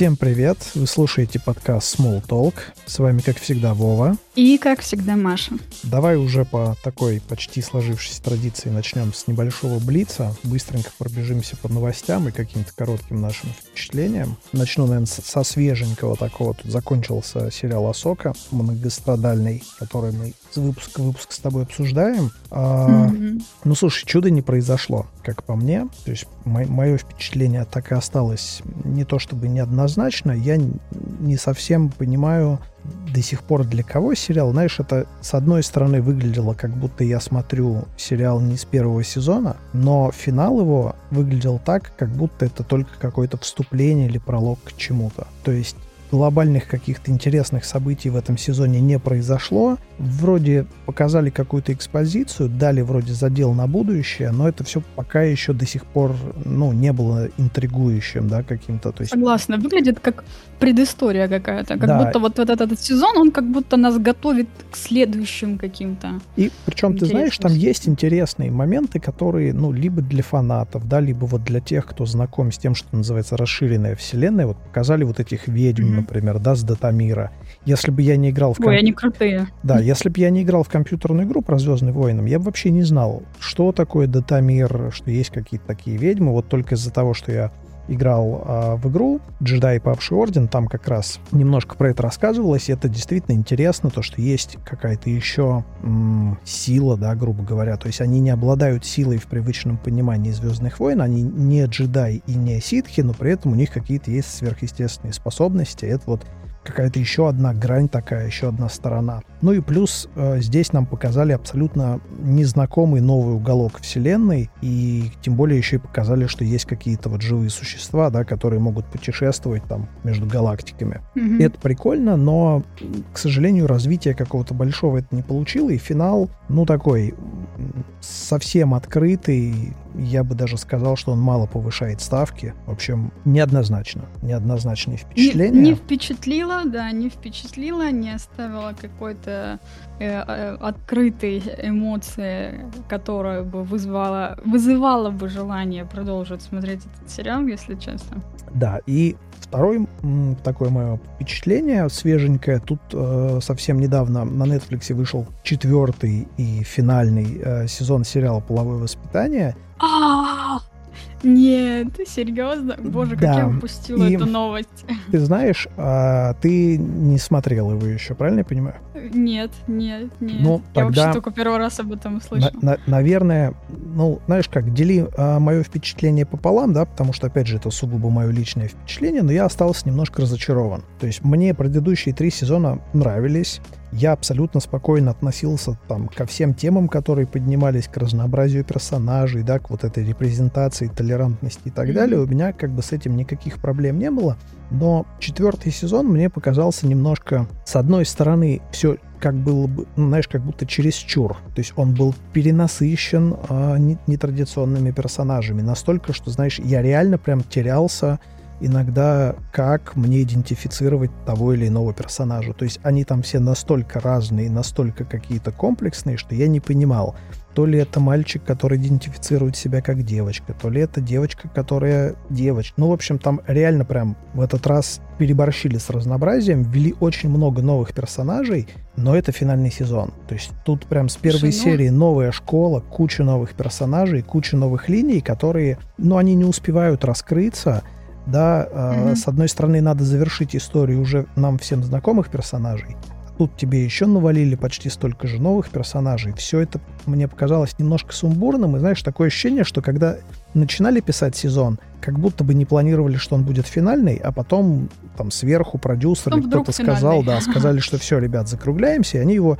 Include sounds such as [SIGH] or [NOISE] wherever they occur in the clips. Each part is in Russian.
Всем привет! Вы слушаете подкаст Small Talk. С вами, как всегда, Вова. И, как всегда, Маша. Давай уже по такой почти сложившейся традиции начнем с небольшого блица. Быстренько пробежимся по новостям и каким-то коротким нашим впечатлениям. Начну, наверное, со свеженького такого. Тут закончился сериал «Асока», многострадальный, который мы с выпуска в выпуск с тобой обсуждаем. А, mm-hmm. Ну, слушай, чудо не произошло, как по мне. То есть мое впечатление так и осталось не то чтобы неоднозначно. Я не совсем понимаю до сих пор для кого сериал. Знаешь, это с одной стороны выглядело, как будто я смотрю сериал не с первого сезона, но финал его выглядел так, как будто это только какое-то вступление или пролог к чему-то. То есть глобальных каких-то интересных событий в этом сезоне не произошло. Вроде показали какую-то экспозицию, дали вроде задел на будущее, но это все пока еще до сих пор, ну, не было интригующим, да, каким-то. То есть... Согласна, выглядит как предыстория какая-то, как да. будто вот, вот этот, этот сезон, он как будто нас готовит к следующим каким-то. И причем, ты знаешь, там есть интересные моменты, которые, ну, либо для фанатов, да, либо вот для тех, кто знаком с тем, что называется расширенная вселенная, вот показали вот этих ведьм, например, да, с Датамира. Если бы я не играл в... Ком... Ой, они крутые. Да, если бы я не играл в компьютерную игру про Звездный воинам, я бы вообще не знал, что такое Датамир, что есть какие-то такие ведьмы. Вот только из-за того, что я играл а, в игру «Джедай Павший Орден», там как раз немножко про это рассказывалось, и это действительно интересно, то, что есть какая-то еще м- сила, да, грубо говоря, то есть они не обладают силой в привычном понимании «Звездных войн», они не джедай и не ситхи, но при этом у них какие-то есть сверхъестественные способности, это вот какая-то еще одна грань такая, еще одна сторона. Ну и плюс э, здесь нам показали абсолютно незнакомый новый уголок вселенной, и тем более еще и показали, что есть какие-то вот живые существа, да, которые могут путешествовать там между галактиками. Mm-hmm. Это прикольно, но, к сожалению, развития какого-то большого это не получило, и финал, ну, такой совсем открытый, я бы даже сказал, что он мало повышает ставки. В общем, неоднозначно. Неоднозначные впечатления. Не, не впечатлило, да, не впечатлило, не оставило какой-то э, э, открытой эмоции, которая бы вызвала, вызывала бы желание продолжить смотреть этот сериал, если честно. Да, и второе такое мое впечатление свеженькое. Тут э, совсем недавно на Netflix вышел четвертый и финальный э, сезон сериала «Половое воспитание». А, нет, серьезно? Боже, да. как я упустила и эту новость. Ты знаешь, а, ты не смотрел его еще, правильно я понимаю? Нет, нет, нет. Ну, я тогда, вообще только первый раз об этом услышал. На, на, наверное, ну, знаешь как, дели а, мое впечатление пополам, да, потому что, опять же, это сугубо мое личное впечатление, но я остался немножко разочарован. То есть мне предыдущие три сезона нравились, я абсолютно спокойно относился там ко всем темам, которые поднимались, к разнообразию персонажей, да, к вот этой репрезентации, толерантности и так mm-hmm. далее. У меня как бы с этим никаких проблем не было. Но четвертый сезон мне показался немножко, с одной стороны, все как было бы, ну, знаешь, как будто чересчур. То есть он был перенасыщен э, нетрадиционными персонажами. Настолько, что, знаешь, я реально прям терялся иногда, как мне идентифицировать того или иного персонажа. То есть они там все настолько разные, настолько какие-то комплексные, что я не понимал, то ли это мальчик, который идентифицирует себя как девочка, то ли это девочка, которая девочка. Ну, в общем, там реально прям в этот раз переборщили с разнообразием, ввели очень много новых персонажей, но это финальный сезон. То есть тут прям с первой Слушай, ну серии новая школа, куча новых персонажей, куча новых линий, которые, ну, они не успевают раскрыться, да, mm-hmm. с одной стороны, надо завершить историю уже нам всем знакомых персонажей, тут тебе еще навалили почти столько же новых персонажей. Все это мне показалось немножко сумбурным, и знаешь, такое ощущение, что когда начинали писать сезон, как будто бы не планировали, что он будет финальный, а потом там сверху продюсер или кто-то сказал, да, сказали, что все, ребят, закругляемся, и они его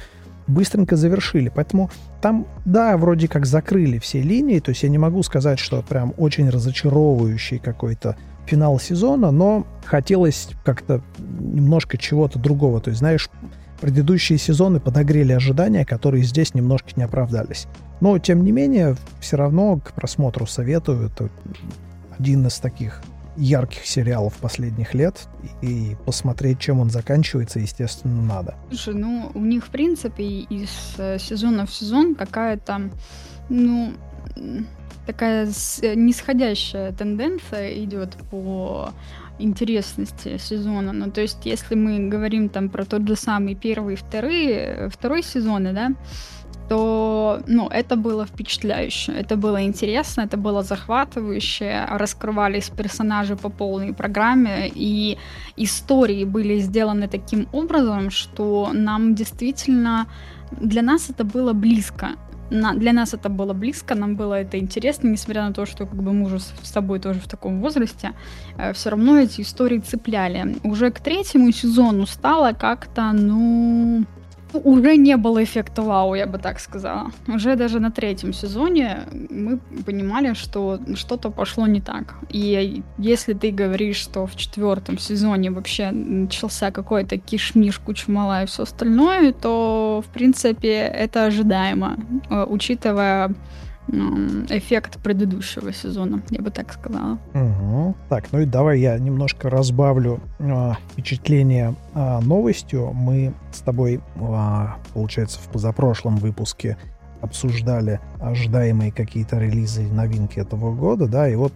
быстренько завершили. Поэтому там, да, вроде как закрыли все линии, то есть я не могу сказать, что прям очень разочаровывающий какой-то финал сезона, но хотелось как-то немножко чего-то другого. То есть, знаешь, предыдущие сезоны подогрели ожидания, которые здесь немножко не оправдались. Но, тем не менее, все равно к просмотру советую. Это один из таких ярких сериалов последних лет, и посмотреть, чем он заканчивается, естественно, надо. Слушай, ну, у них, в принципе, из э, сезона в сезон какая-то, ну, такая нисходящая тенденция идет по интересности сезона. Ну, то есть, если мы говорим там про тот же самый первый и второй, второй сезоны, да, то, ну, это было впечатляюще, это было интересно, это было захватывающе, раскрывались персонажи по полной программе, и истории были сделаны таким образом, что нам действительно, для нас это было близко, на, для нас это было близко, нам было это интересно, несмотря на то, что как бы мы уже с тобой тоже в таком возрасте, э, все равно эти истории цепляли. Уже к третьему сезону стало как-то, ну, уже не было эффекта вау, я бы так сказала. Уже даже на третьем сезоне мы понимали, что что-то пошло не так. И если ты говоришь, что в четвертом сезоне вообще начался какой-то кишмиш, кучмала и все остальное, то, в принципе, это ожидаемо, э, учитывая эффект предыдущего сезона, я бы так сказала. Угу. Так, ну и давай я немножко разбавлю э, впечатление э, новостью. Мы с тобой, э, получается, в позапрошлом выпуске обсуждали ожидаемые какие-то релизы новинки этого года, да, и вот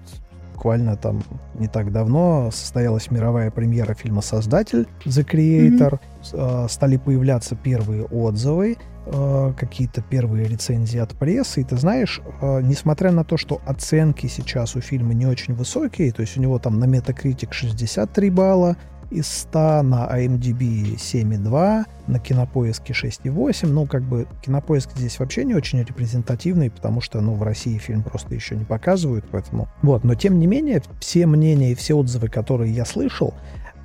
буквально там не так давно состоялась мировая премьера фильма «Создатель» The Creator. Mm-hmm. Э, стали появляться первые отзывы. Э, какие-то первые рецензии от прессы, и ты знаешь, э, несмотря на то, что оценки сейчас у фильма не очень высокие, то есть у него там на Metacritic 63 балла из 100, на IMDb 7,2, на Кинопоиске 6,8, ну, как бы Кинопоиск здесь вообще не очень репрезентативный, потому что, ну, в России фильм просто еще не показывают, поэтому... Вот, но тем не менее, все мнения и все отзывы, которые я слышал,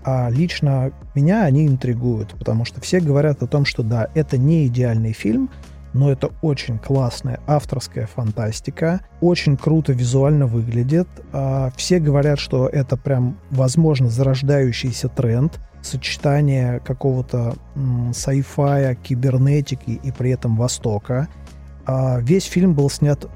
а лично меня они интригуют, потому что все говорят о том, что да, это не идеальный фильм, но это очень классная авторская фантастика, очень круто визуально выглядит. А, все говорят, что это прям, возможно, зарождающийся тренд, сочетание какого-то sci-fi, кибернетики и при этом Востока. А весь фильм был снят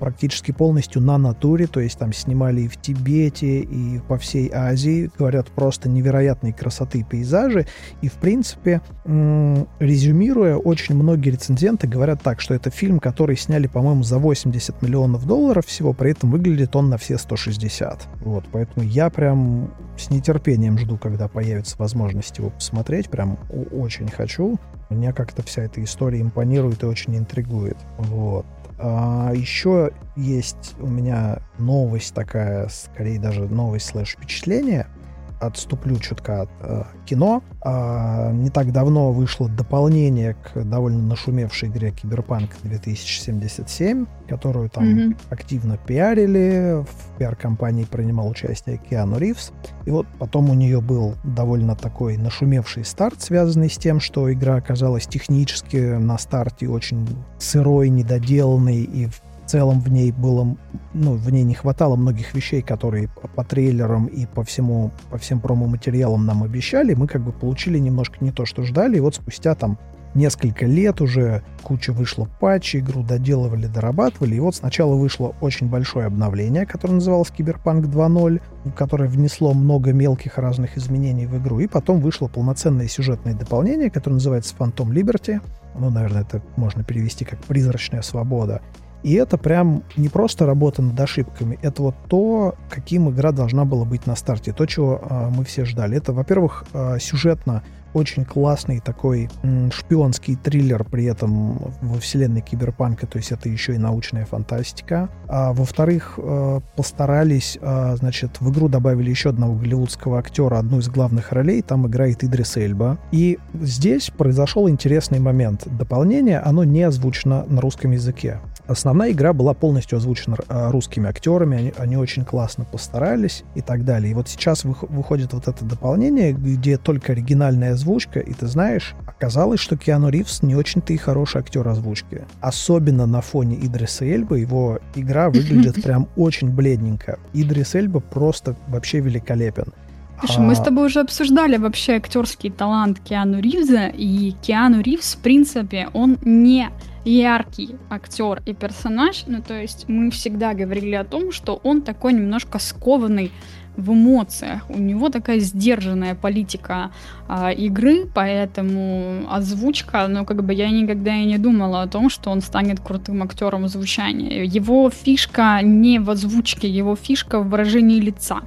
практически полностью на натуре, то есть там снимали и в Тибете, и по всей Азии. Говорят, просто невероятной красоты пейзажи. И, в принципе, резюмируя, очень многие рецензенты говорят так, что это фильм, который сняли, по-моему, за 80 миллионов долларов всего, при этом выглядит он на все 160. Вот, поэтому я прям с нетерпением жду, когда появится возможность его посмотреть. Прям очень хочу. Меня как-то вся эта история импонирует и очень интригует. Вот. А еще есть у меня новость такая, скорее даже новость слэш впечатление – отступлю чутка от э, кино. А, не так давно вышло дополнение к довольно нашумевшей игре Киберпанк 2077, которую там mm-hmm. активно пиарили. В пиар-компании принимал участие Киану Ривз. И вот потом у нее был довольно такой нашумевший старт, связанный с тем, что игра оказалась технически на старте очень сырой, недоделанной и в целом в ней было, ну, в ней не хватало многих вещей, которые по трейлерам и по всему, по всем промо-материалам нам обещали. Мы как бы получили немножко не то, что ждали. И вот спустя там несколько лет уже куча вышло патчей, игру доделывали, дорабатывали. И вот сначала вышло очень большое обновление, которое называлось Киберпанк 2.0, которое внесло много мелких разных изменений в игру. И потом вышло полноценное сюжетное дополнение, которое называется Phantom Liberty. Ну, наверное, это можно перевести как «Призрачная свобода». И это прям не просто работа над ошибками, это вот то, каким игра должна была быть на старте, то, чего э, мы все ждали. Это, во-первых, э, сюжетно очень классный такой м, шпионский триллер при этом во вселенной киберпанка, то есть это еще и научная фантастика. А во-вторых, э, постарались, э, значит, в игру добавили еще одного голливудского актера, одну из главных ролей, там играет Идрис Эльба. И здесь произошел интересный момент. Дополнение, оно не озвучено на русском языке. Основная игра была полностью озвучена а, русскими актерами, они, они очень классно постарались и так далее. И вот сейчас выходит вот это дополнение, где только оригинальная озвучка, и ты знаешь, оказалось, что Киану Ривз не очень-то и хороший актер озвучки. Особенно на фоне Идриса Эльбы его игра [LAUGHS] выглядит прям очень бледненько. Идрис Эльба просто вообще великолепен. Слушай, а... мы с тобой уже обсуждали вообще актерский талант Киану Ривза, и Киану Ривз, в принципе, он не яркий актер и персонаж, ну то есть мы всегда говорили о том, что он такой немножко скованный в эмоциях. У него такая сдержанная политика а, игры, поэтому озвучка, ну, как бы я никогда и не думала о том, что он станет крутым актером звучания. Его фишка не в озвучке, его фишка в выражении лица.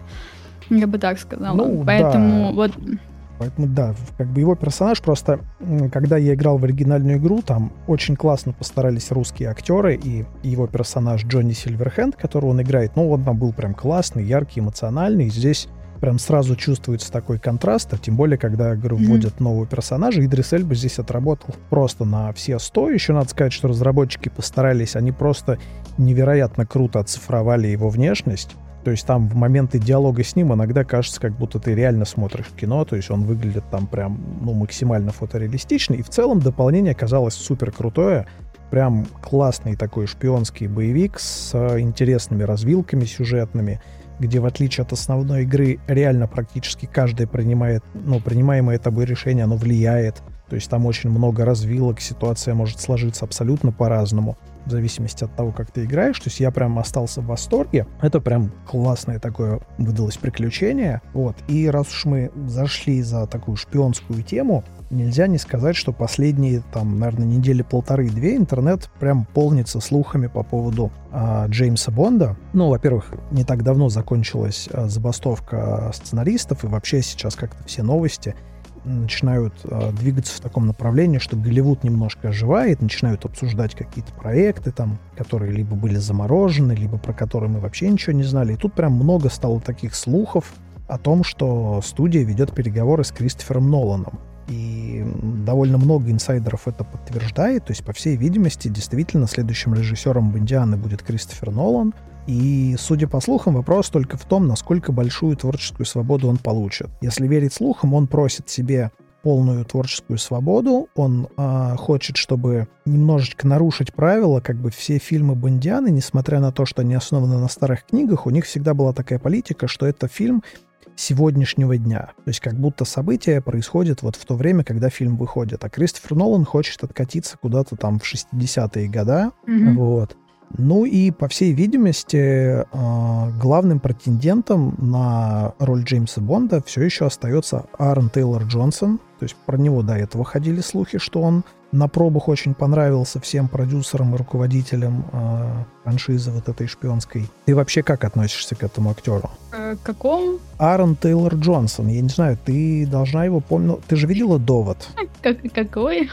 Я бы так сказала. Ну, поэтому да. вот Поэтому да, как бы его персонаж просто, когда я играл в оригинальную игру, там очень классно постарались русские актеры, и его персонаж Джонни Сильверхенд, которого он играет, ну, он там был прям классный, яркий, эмоциональный, и здесь прям сразу чувствуется такой контраст, а тем более, когда, говорю, mm-hmm. вводят нового персонажа, Идрис Эльба здесь отработал просто на все 100. Еще надо сказать, что разработчики постарались, они просто невероятно круто оцифровали его внешность. То есть там в моменты диалога с ним иногда кажется, как будто ты реально смотришь кино, то есть он выглядит там прям, ну, максимально фотореалистично. И в целом дополнение оказалось супер крутое. Прям классный такой шпионский боевик с интересными развилками сюжетными, где в отличие от основной игры реально практически каждое принимает, ну, принимаемое тобой решение, оно влияет. То есть там очень много развилок, ситуация может сложиться абсолютно по-разному в зависимости от того, как ты играешь. То есть я прям остался в восторге. Это прям классное такое выдалось приключение. Вот. И раз уж мы зашли за такую шпионскую тему, нельзя не сказать, что последние, там, наверное, недели полторы-две интернет прям полнится слухами по поводу а, Джеймса Бонда. Ну, во-первых, не так давно закончилась а, забастовка сценаристов, и вообще сейчас как-то все новости — начинают э, двигаться в таком направлении, что Голливуд немножко оживает, начинают обсуждать какие-то проекты, там, которые либо были заморожены, либо про которые мы вообще ничего не знали. И тут прям много стало таких слухов о том, что студия ведет переговоры с Кристофером Ноланом. И довольно много инсайдеров это подтверждает. То есть, по всей видимости, действительно, следующим режиссером Бондианы будет Кристофер Нолан — и, судя по слухам, вопрос только в том, насколько большую творческую свободу он получит. Если верить слухам, он просит себе полную творческую свободу. Он э, хочет, чтобы немножечко нарушить правила, как бы все фильмы Бондианы, несмотря на то, что они основаны на старых книгах, у них всегда была такая политика, что это фильм сегодняшнего дня. То есть как будто события происходят вот в то время, когда фильм выходит. А Кристофер Нолан хочет откатиться куда-то там в 60-е года. Mm-hmm. Вот. Ну и, по всей видимости, а, главным претендентом на роль Джеймса Бонда все еще остается Аарон Тейлор Джонсон. То есть про него до этого ходили слухи, что он на пробах очень понравился всем продюсерам и руководителям э, франшизы вот этой шпионской. Ты вообще как относишься к этому актеру? Э, к какому? Аарон Тейлор Джонсон. Я не знаю, ты должна его помнить. Ты же видела «Довод»? Как, какой?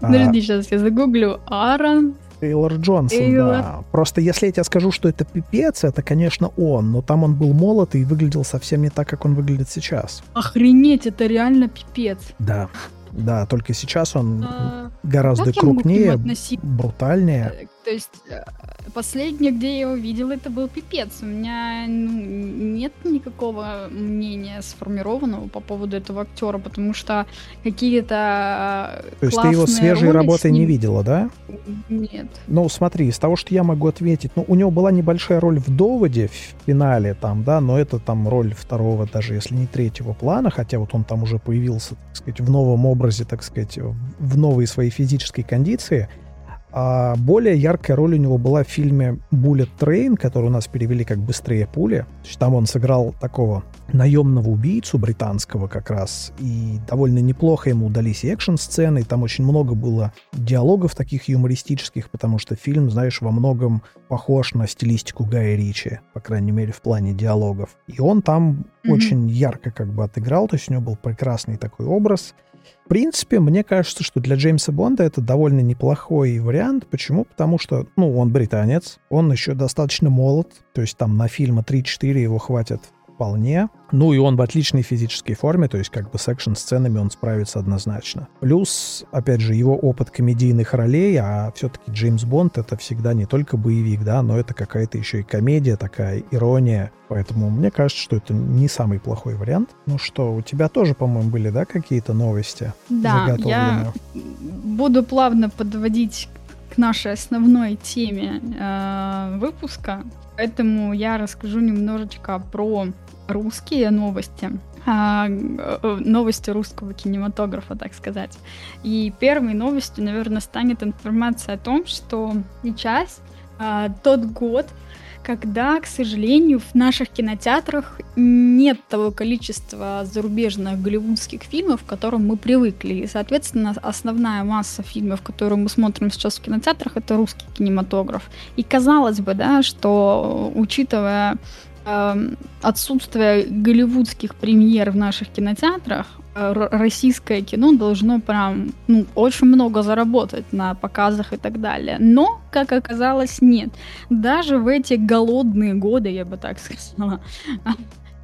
А... Подожди, сейчас я загуглю. Аарон Тейлор Джонсон, Тейлор. да. Просто если я тебе скажу, что это пипец, это, конечно, он, но там он был молод и выглядел совсем не так, как он выглядит сейчас. Охренеть, это реально пипец. Да. Да, только сейчас он а, гораздо крупнее, брутальнее. Э, то есть э, последнее, где я его видела, это был пипец. У меня ну, нет никакого мнения сформированного по поводу этого актера, потому что какие-то э, То есть ты его свежей работы ним... не видела, да? Нет. Ну, смотри, из того, что я могу ответить, ну, у него была небольшая роль в «Доводе», в финале там, да, но это там роль второго, даже если не третьего плана, хотя вот он там уже появился, так сказать, в новом образе, так сказать, в новой своей физической кондиции — а более яркая роль у него была в фильме Bullet Train, который у нас перевели как «Быстрее пули». То есть там он сыграл такого наемного убийцу британского как раз. И довольно неплохо ему удались и экшн-сцены. И там очень много было диалогов таких юмористических, потому что фильм, знаешь, во многом похож на стилистику Гая Ричи, по крайней мере, в плане диалогов. И он там mm-hmm. очень ярко как бы отыграл, то есть у него был прекрасный такой образ. В принципе, мне кажется, что для Джеймса Бонда это довольно неплохой вариант. Почему? Потому что, ну, он британец, он еще достаточно молод, то есть там на фильмы 3-4 его хватит вполне. Ну и он в отличной физической форме, то есть как бы с экшн-сценами он справится однозначно. Плюс, опять же, его опыт комедийных ролей, а все-таки Джеймс Бонд это всегда не только боевик, да, но это какая-то еще и комедия, такая ирония. Поэтому мне кажется, что это не самый плохой вариант. Ну что, у тебя тоже, по-моему, были, да, какие-то новости? Да, я буду плавно подводить к нашей основной теме э, выпуска. Поэтому я расскажу немножечко про русские новости, а, э, новости русского кинематографа, так сказать. И первой новостью, наверное, станет информация о том, что сейчас а, тот год, когда, к сожалению, в наших кинотеатрах нет того количества зарубежных голливудских фильмов, к которым мы привыкли. И, соответственно, основная масса фильмов, которые мы смотрим сейчас в кинотеатрах, это русский кинематограф. И казалось бы, да, что учитывая отсутствие голливудских премьер в наших кинотеатрах, российское кино должно прям ну, очень много заработать на показах и так далее. Но, как оказалось, нет. Даже в эти голодные годы, я бы так [LAUGHS] сказала,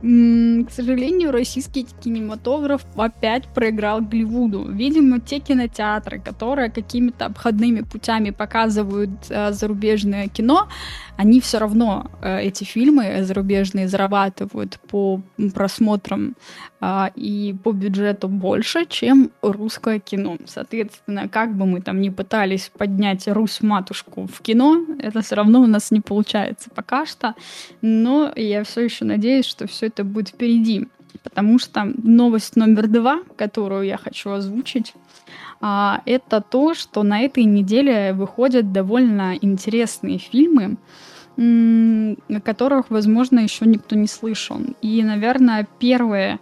к сожалению, российский кинематограф опять проиграл Голливуду. Видимо, те кинотеатры, которые какими-то обходными путями показывают э, зарубежное кино, они все равно, э, эти фильмы зарубежные, зарабатывают по просмотрам э, и по бюджету больше, чем русское кино. Соответственно, как бы мы там ни пытались поднять Русь-матушку в кино, это все равно у нас не получается пока что. Но я все еще надеюсь, что все это будет впереди. Потому что новость номер два, которую я хочу озвучить, а, это то, что на этой неделе выходят довольно интересные фильмы, о которых, возможно, еще никто не слышал. И, наверное, первая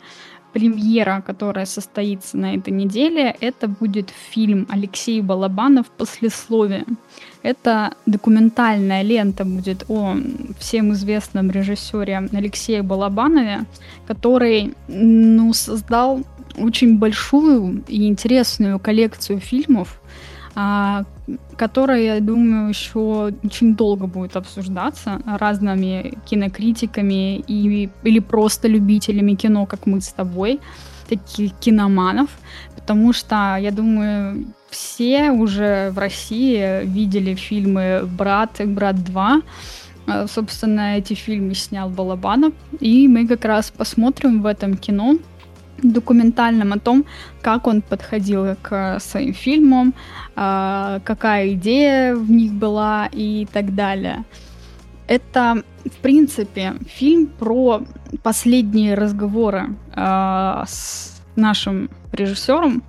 премьера, которая состоится на этой неделе, это будет фильм Алексей Балабанов «Послесловие». Это документальная лента будет о всем известном режиссере Алексее Балабанове, который ну, создал очень большую и интересную коллекцию фильмов, которая, я думаю, еще очень долго будет обсуждаться разными кинокритиками и, или просто любителями кино, как мы с тобой, таких киноманов, потому что, я думаю, все уже в России видели фильмы «Брат» и «Брат 2», а, Собственно, эти фильмы снял Балабанов, и мы как раз посмотрим в этом кино документальном о том, как он подходил к своим фильмам, а, какая идея в них была и так далее. Это, в принципе, фильм про последние разговоры э, с нашим режиссером.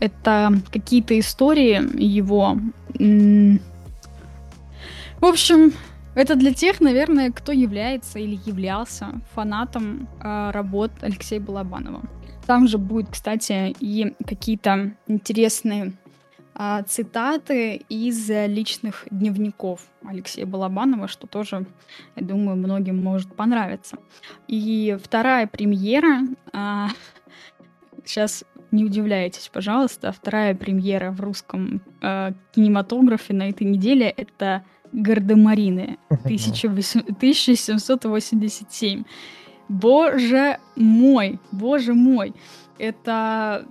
Это какие-то истории его. В общем, это для тех, наверное, кто является или являлся фанатом э, работ Алексея Балабанова. Там же будет, кстати, и какие-то интересные а, цитаты из личных дневников Алексея Балабанова, что тоже, я думаю, многим может понравиться. И вторая премьера, а, сейчас не удивляйтесь, пожалуйста, вторая премьера в русском а, кинематографе на этой неделе это Гардемарины 1787. Боже мой, боже мой, это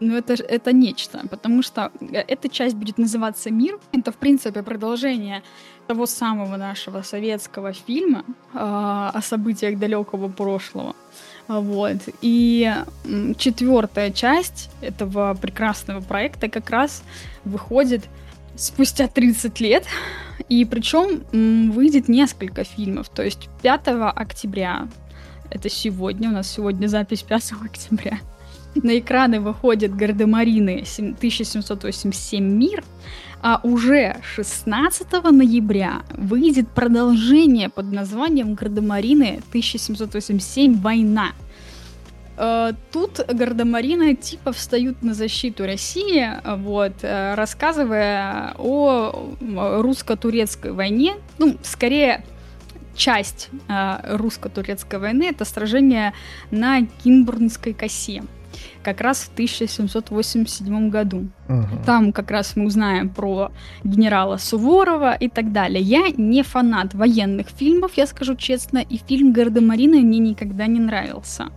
ну, это, это нечто, потому что э, эта часть будет называться «Мир». Это, в принципе, продолжение того самого нашего советского фильма э, о событиях далекого прошлого. Вот. И четвертая часть этого прекрасного проекта как раз выходит спустя 30 лет. И причем выйдет несколько фильмов. То есть 5 октября это сегодня, у нас сегодня запись 5 октября. На экраны выходит Гардемарины 1787 «Мир», а уже 16 ноября выйдет продолжение под названием Гардемарины 1787 «Война». Э, тут гардемарины типа встают на защиту России, вот, э, рассказывая о русско-турецкой войне, ну, скорее часть э, русско-турецкой войны это сражение на Кинбурнской косе как раз в 1787 году. Угу. Там как раз мы узнаем про генерала Суворова и так далее. Я не фанат военных фильмов, я скажу честно, и фильм Гардемарины мне никогда не нравился.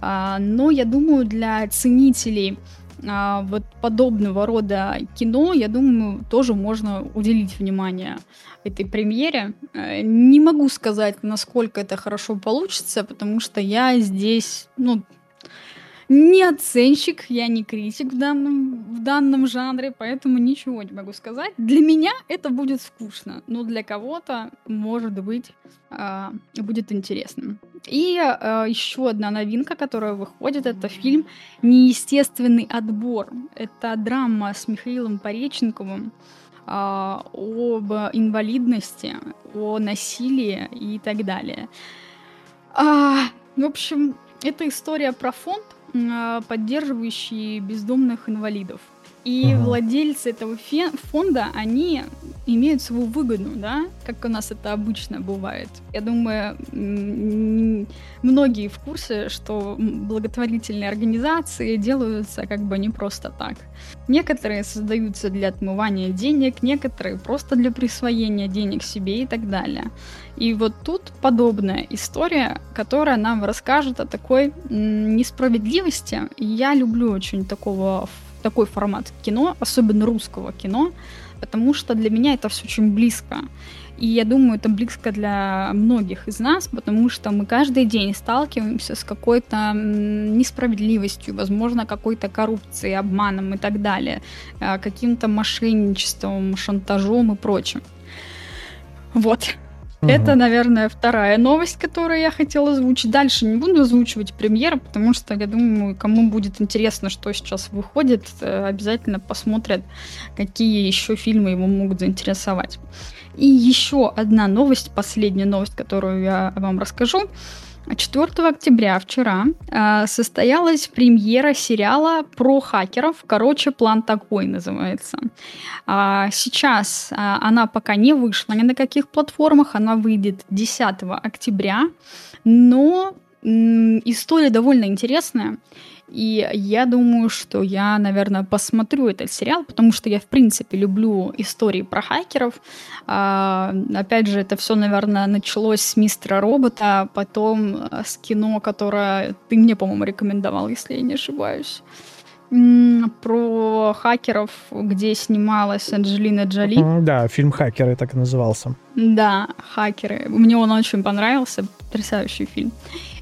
А, но я думаю, для ценителей а, вот подобного рода кино, я думаю, тоже можно уделить внимание этой премьере. Э, не могу сказать, насколько это хорошо получится, потому что я здесь, ну, не оценщик, я не критик в данном, в данном жанре, поэтому ничего не могу сказать. Для меня это будет скучно, но для кого-то, может быть, э, будет интересным. И э, еще одна новинка, которая выходит, это фильм «Неестественный отбор». Это драма с Михаилом Пореченковым. а, об инвалидности, о насилии и так далее. А, в общем, это история про фонд, а, поддерживающий бездомных инвалидов. И угу. владельцы этого фонда, они имеют свою выгоду, да, как у нас это обычно бывает. Я думаю, многие в курсе, что благотворительные организации делаются как бы не просто так. Некоторые создаются для отмывания денег, некоторые просто для присвоения денег себе и так далее. И вот тут подобная история, которая нам расскажет о такой несправедливости. Я люблю очень такого такой формат кино, особенно русского кино, потому что для меня это все очень близко. И я думаю, это близко для многих из нас, потому что мы каждый день сталкиваемся с какой-то несправедливостью, возможно, какой-то коррупцией, обманом и так далее, а, каким-то мошенничеством, шантажом и прочим. Вот. Это, наверное, вторая новость, которую я хотела озвучить. Дальше не буду озвучивать премьеры, потому что я думаю, кому будет интересно, что сейчас выходит, э, обязательно посмотрят, какие еще фильмы его могут заинтересовать. И еще одна новость, последняя новость, которую я вам расскажу. 4 октября, вчера, а, состоялась премьера сериала про хакеров. Короче, план такой называется. А, сейчас а, она пока не вышла ни на каких платформах. Она выйдет 10 октября. Но история довольно интересная. И я думаю, что я, наверное, посмотрю этот сериал, потому что я, в принципе, люблю истории про хакеров. А, опять же, это все, наверное, началось с мистера робота, потом э, с кино, которое ты мне, по-моему, рекомендовал, если я не ошибаюсь. Про хакеров, где снималась Анджелина Джоли. Да, фильм «Хакеры» так и назывался. Да, «Хакеры». Мне он очень понравился, потрясающий фильм.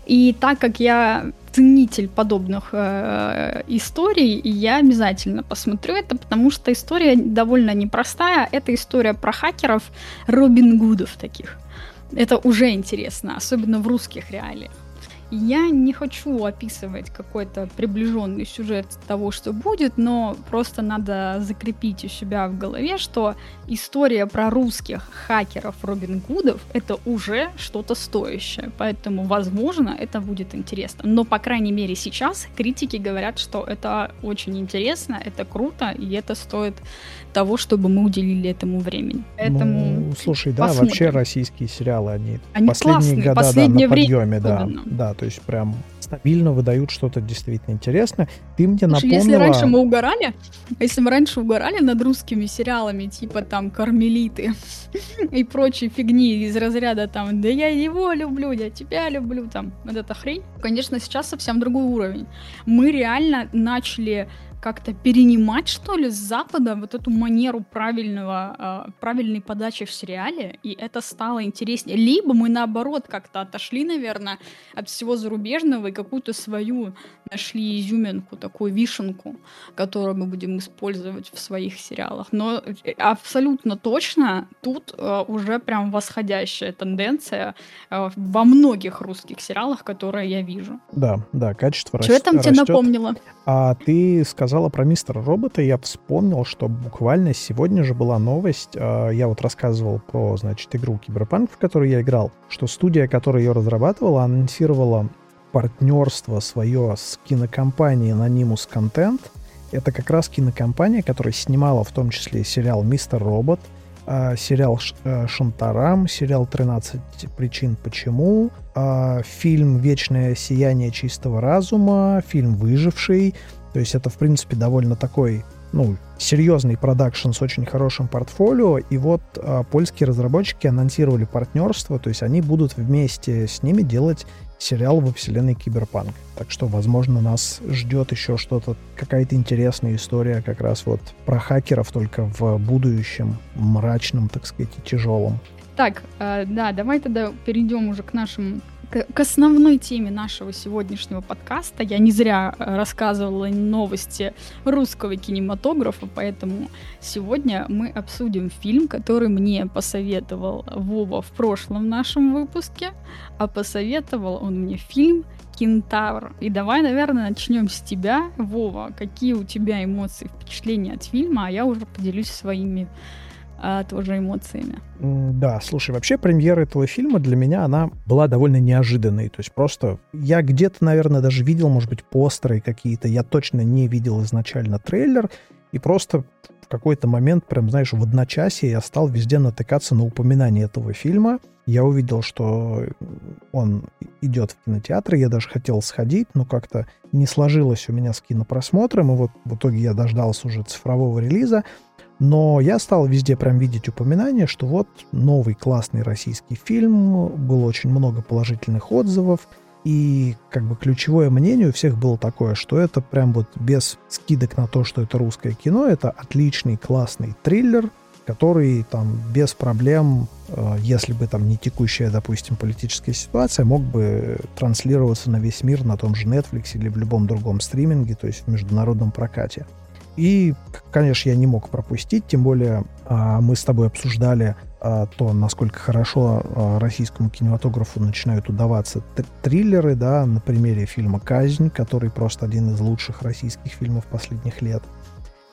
И так как я ценитель подобных э, историй, я обязательно посмотрю это, потому что история довольно непростая. Это история про хакеров Робин Гудов таких. Это уже интересно, особенно в русских реалиях. Я не хочу описывать какой-то приближенный сюжет того, что будет, но просто надо закрепить у себя в голове, что история про русских хакеров Робин Гудов это уже что-то стоящее. Поэтому, возможно, это будет интересно. Но, по крайней мере, сейчас критики говорят, что это очень интересно, это круто, и это стоит того, чтобы мы уделили этому времени. Поэтому ну, слушай, да, посмотрим. вообще российские сериалы, они, они последние классные, года последнее да, на подъеме, да, да, то есть прям стабильно выдают что-то действительно интересное. Ты мне Слушай, напомнила... Если раньше мы угорали, если мы раньше угорали над русскими сериалами, типа там «Кармелиты» и прочие фигни из разряда там «Да я его люблю, я тебя люблю», там, вот эта хрень, конечно, сейчас совсем другой уровень. Мы реально начали как-то перенимать, что ли, с Запада вот эту манеру правильного, э, правильной подачи в сериале, и это стало интереснее. Либо мы, наоборот, как-то отошли, наверное, от всего зарубежного и какую-то свою нашли изюминку, такую вишенку, которую мы будем использовать в своих сериалах. Но э, абсолютно точно тут э, уже прям восходящая тенденция э, во многих русских сериалах, которые я вижу. Да, да, качество растет. Что я там тебе напомнила? А ты сказала про мистера робота, я вспомнил, что буквально сегодня же была новость, а, я вот рассказывал про, значит, игру Киберпанк, в которой я играл, что студия, которая ее разрабатывала, анонсировала партнерство свое с кинокомпанией Anonymous Content. Это как раз кинокомпания, которая снимала в том числе сериал «Мистер Робот», а, сериал э, «Шантарам», сериал «13 причин почему», а, фильм «Вечное сияние чистого разума», фильм «Выживший». То есть это, в принципе, довольно такой ну, серьезный продакшн с очень хорошим портфолио, и вот а, польские разработчики анонсировали партнерство, то есть они будут вместе с ними делать сериал во вселенной Киберпанк. Так что, возможно, нас ждет еще что-то, какая-то интересная история как раз вот про хакеров, только в будущем, мрачном, так сказать, тяжелом. Так, э, да, давай тогда перейдем уже к нашим к основной теме нашего сегодняшнего подкаста. Я не зря э, рассказывала новости русского кинематографа, поэтому сегодня мы обсудим фильм, который мне посоветовал Вова в прошлом нашем выпуске, а посоветовал он мне фильм Кентавр. И давай, наверное, начнем с тебя, Вова. Какие у тебя эмоции, впечатления от фильма, а я уже поделюсь своими а, тоже эмоциями. Да, слушай, вообще премьера этого фильма для меня, она была довольно неожиданной. То есть просто я где-то, наверное, даже видел, может быть, постеры какие-то. Я точно не видел изначально трейлер. И просто в какой-то момент, прям, знаешь, в одночасье я стал везде натыкаться на упоминание этого фильма. Я увидел, что он идет в кинотеатры, я даже хотел сходить, но как-то не сложилось у меня с кинопросмотром, и вот в итоге я дождался уже цифрового релиза. Но я стал везде прям видеть упоминания, что вот новый классный российский фильм, было очень много положительных отзывов, и как бы ключевое мнение у всех было такое, что это прям вот без скидок на то, что это русское кино, это отличный классный триллер, который там без проблем, э, если бы там не текущая, допустим, политическая ситуация, мог бы транслироваться на весь мир на том же Netflix или в любом другом стриминге, то есть в международном прокате. И, конечно, я не мог пропустить, тем более а, мы с тобой обсуждали а, то, насколько хорошо а, российскому кинематографу начинают удаваться триллеры, да, на примере фильма «Казнь», который просто один из лучших российских фильмов последних лет.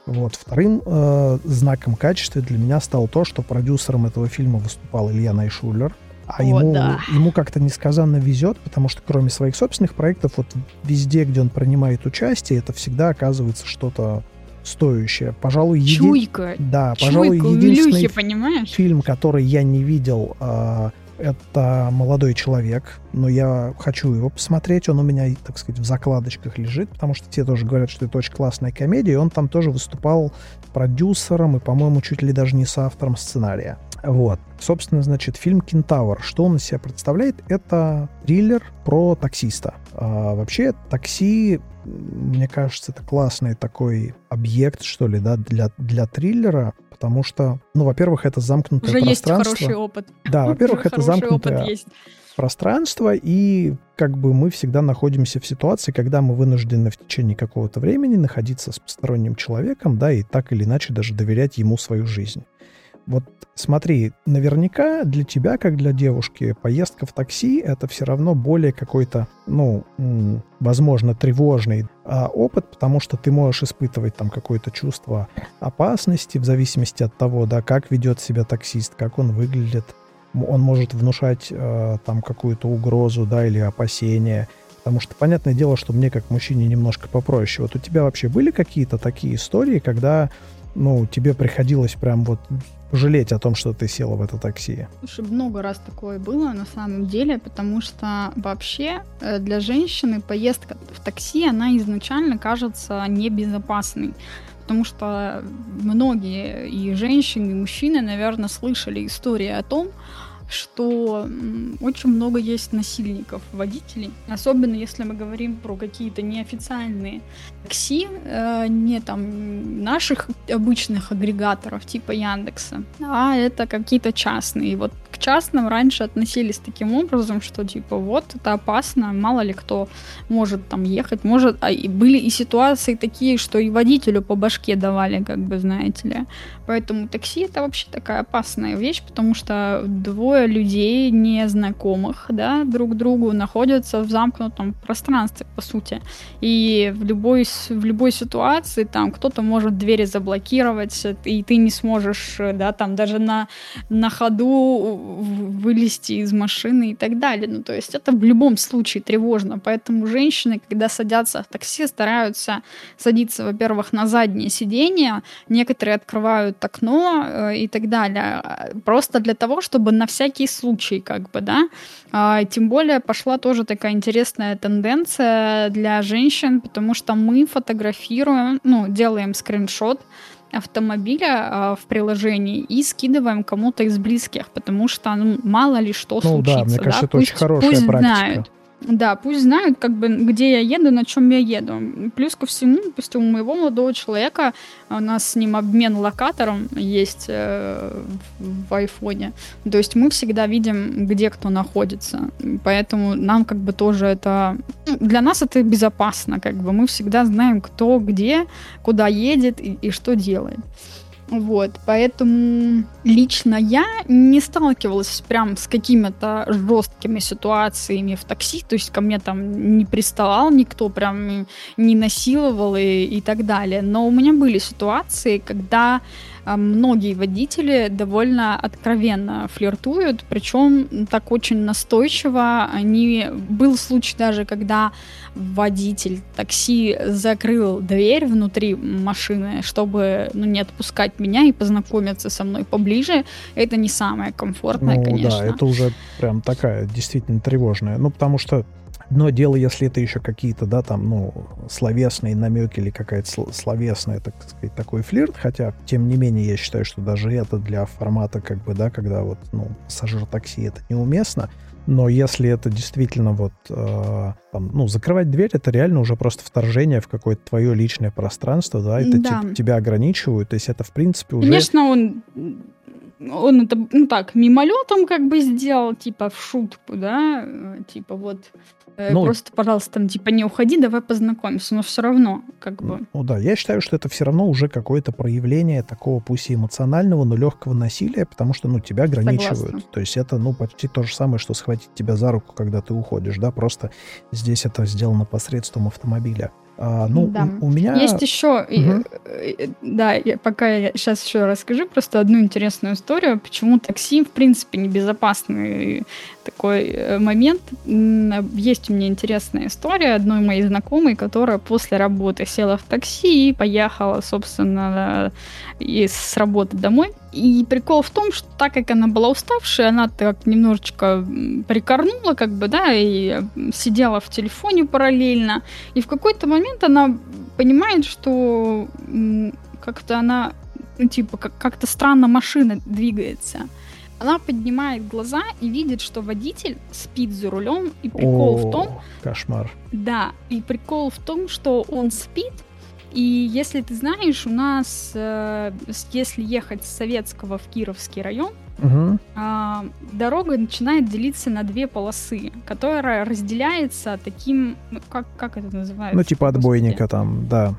Вот. Вторым э, знаком качества для меня стало то, что продюсером этого фильма выступал Илья Найшулер. А О, ему, да. ему как-то несказанно везет, потому что кроме своих собственных проектов, вот везде, где он принимает участие, это всегда оказывается что-то стоящая. Пожалуй, еди... Чуйка. Да, пожалуй, Чуйка единственный Илюхи, понимаешь? фильм, который я не видел, э, это «Молодой человек», но я хочу его посмотреть. Он у меня, так сказать, в закладочках лежит, потому что те тоже говорят, что это очень классная комедия, и он там тоже выступал продюсером и, по-моему, чуть ли даже не соавтором сценария. Вот. Собственно, значит, фильм «Кентавр». Что он из себя представляет? Это триллер про таксиста. А, вообще, такси, мне кажется, это классный такой объект, что ли, да, для, для триллера, потому что, ну, во-первых, это замкнутое Уже пространство. есть хороший опыт. Да, [LAUGHS] во-первых, это замкнутое пространство, и как бы мы всегда находимся в ситуации, когда мы вынуждены в течение какого-то времени находиться с посторонним человеком, да, и так или иначе даже доверять ему свою жизнь. Вот смотри, наверняка для тебя, как для девушки, поездка в такси — это все равно более какой-то, ну, возможно, тревожный а, опыт, потому что ты можешь испытывать там какое-то чувство опасности в зависимости от того, да, как ведет себя таксист, как он выглядит. Он может внушать э, там какую-то угрозу, да, или опасение. Потому что понятное дело, что мне как мужчине немножко попроще. Вот у тебя вообще были какие-то такие истории, когда ну, тебе приходилось прям вот жалеть о том, что ты села в это такси? Слушай, много раз такое было на самом деле, потому что вообще э, для женщины поездка в такси, она изначально кажется небезопасной. Потому что многие и женщины, и мужчины, наверное, слышали истории о том, что очень много есть насильников, водителей. Особенно если мы говорим про какие-то неофициальные такси, э, не там наших обычных агрегаторов типа Яндекса, а это какие-то частные. Вот к частным раньше относились таким образом, что типа вот это опасно, мало ли кто может там ехать, может, а и были и ситуации такие, что и водителю по башке давали, как бы знаете ли. Поэтому такси это вообще такая опасная вещь, потому что двое людей незнакомых, да, друг другу находятся в замкнутом пространстве, по сути. И в любой, в любой ситуации там кто-то может двери заблокировать, и ты не сможешь, да, там даже на, на ходу вылезти из машины и так далее. Ну, то есть это в любом случае тревожно. Поэтому женщины, когда садятся в такси, стараются садиться, во-первых, на заднее сиденье, некоторые открывают окно э, и так далее, просто для того, чтобы на всякий случай, как бы, да. А, тем более пошла тоже такая интересная тенденция для женщин, потому что мы фотографируем, ну, делаем скриншот автомобиля э, в приложении и скидываем кому-то из близких, потому что ну, мало ли что ну, случится. Да, мне кажется, да? это пусть, очень хорошая пусть практика. Знают. Да, пусть знают, как бы, где я еду, на чем я еду. Плюс ко всему, допустим, у моего молодого человека, у нас с ним обмен локатором есть э, в айфоне. То есть мы всегда видим, где кто находится. Поэтому нам как бы тоже это... Ну, для нас это безопасно, как бы. Мы всегда знаем, кто где, куда едет и, и что делает. Вот, поэтому лично я не сталкивалась прям с какими-то жесткими ситуациями в такси, то есть ко мне там не приставал никто, прям не насиловал и, и так далее. Но у меня были ситуации, когда многие водители довольно откровенно флиртуют, причем так очень настойчиво. Они... Был случай даже, когда водитель такси закрыл дверь внутри машины, чтобы ну, не отпускать меня и познакомиться со мной поближе. Это не самое комфортное, ну, конечно. Да, это уже прям такая действительно тревожная. Ну, потому что Одно дело, если это еще какие-то, да, там, ну, словесные намеки или какая-то словесная, так сказать, такой флирт, хотя, тем не менее, я считаю, что даже это для формата, как бы, да, когда вот, ну, пассажир такси, это неуместно, но если это действительно вот, э, там, ну, закрывать дверь, это реально уже просто вторжение в какое-то твое личное пространство, да, это да. Типа, тебя ограничивают, то есть это, в принципе, уже... Конечно, он он это, ну так, мимолетом как бы сделал, типа в шутку, да, э, типа вот Э, ну, Просто, пожалуйста, там, типа, не уходи, давай познакомимся, но все равно, как бы. Ну да, я считаю, что это все равно уже какое-то проявление такого, пусть и эмоционального, но легкого насилия, потому что, ну, тебя ограничивают. Согласна. То есть это, ну, почти то же самое, что схватить тебя за руку, когда ты уходишь, да, просто здесь это сделано посредством автомобиля. А, ну, да. у, у меня... Есть еще, угу. да, я, пока я сейчас еще расскажу просто одну интересную историю, почему такси, в принципе, небезопасный такой э, момент. Есть у меня интересная история одной моей знакомой, которая после работы села в такси и поехала, собственно, из с работы домой. И прикол в том, что так как она была уставшая, она так немножечко прикорнула, как бы, да, и сидела в телефоне параллельно. И в какой-то момент она понимает, что как-то она, ну, типа, как-то странно машина двигается. Она поднимает глаза и видит, что водитель спит за рулем. И прикол О, в том... Кошмар. Да, и прикол в том, что он спит, и если ты знаешь, у нас, э, если ехать с Советского в Кировский район, угу. э, дорога начинает делиться на две полосы, которая разделяется таким, ну, как, как это называется? Ну, типа отбойника там, да.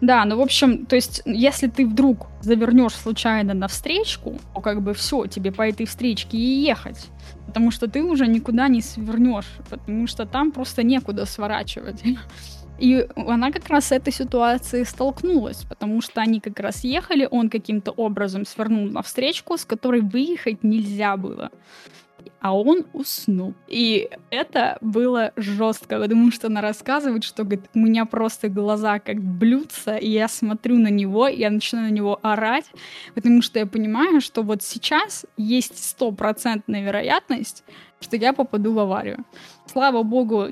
Да, ну, в общем, то есть, если ты вдруг завернешь случайно на встречку, то как бы все, тебе по этой встречке и ехать. Потому что ты уже никуда не свернешь, потому что там просто некуда сворачивать. И она как раз с этой ситуацией столкнулась, потому что они как раз ехали, он каким-то образом свернул на встречку, с которой выехать нельзя было. А он уснул. И это было жестко, потому что она рассказывает, что говорит, у меня просто глаза как блюдца, и я смотрю на него, и я начинаю на него орать, потому что я понимаю, что вот сейчас есть стопроцентная вероятность, что я попаду в аварию. Слава богу,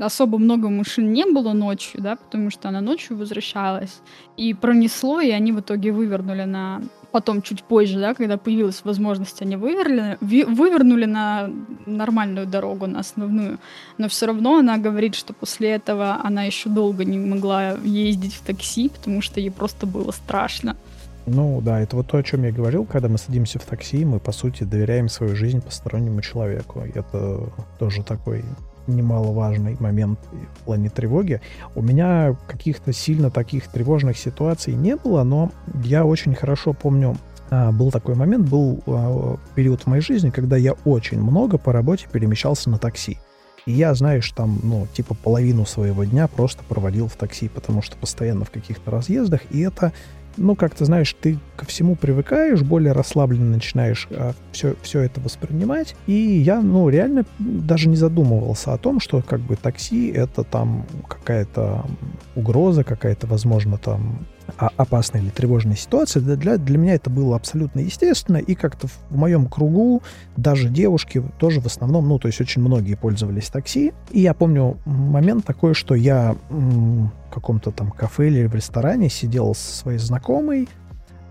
особо много машин не было ночью, да, потому что она ночью возвращалась. И пронесло, и они в итоге вывернули на потом чуть позже, да, когда появилась возможность, они вывернули, вывернули на нормальную дорогу, на основную. Но все равно она говорит, что после этого она еще долго не могла ездить в такси, потому что ей просто было страшно. Ну да, это вот то, о чем я говорил, когда мы садимся в такси, мы, по сути, доверяем свою жизнь постороннему человеку. Это тоже такой немаловажный момент в плане тревоги. У меня каких-то сильно таких тревожных ситуаций не было, но я очень хорошо помню, а, был такой момент, был а, период в моей жизни, когда я очень много по работе перемещался на такси. И я, знаешь, там, ну, типа половину своего дня просто проводил в такси, потому что постоянно в каких-то разъездах, и это ну, как ты знаешь, ты ко всему привыкаешь, более расслабленно начинаешь а, все, все это воспринимать. И я, ну, реально даже не задумывался о том, что как бы такси это там какая-то угроза, какая-то, возможно, там опасная или тревожная ситуация, для, для меня это было абсолютно естественно, и как-то в моем кругу даже девушки тоже в основном, ну, то есть очень многие пользовались такси, и я помню момент такой, что я в каком-то там кафе или в ресторане сидел со своей знакомой,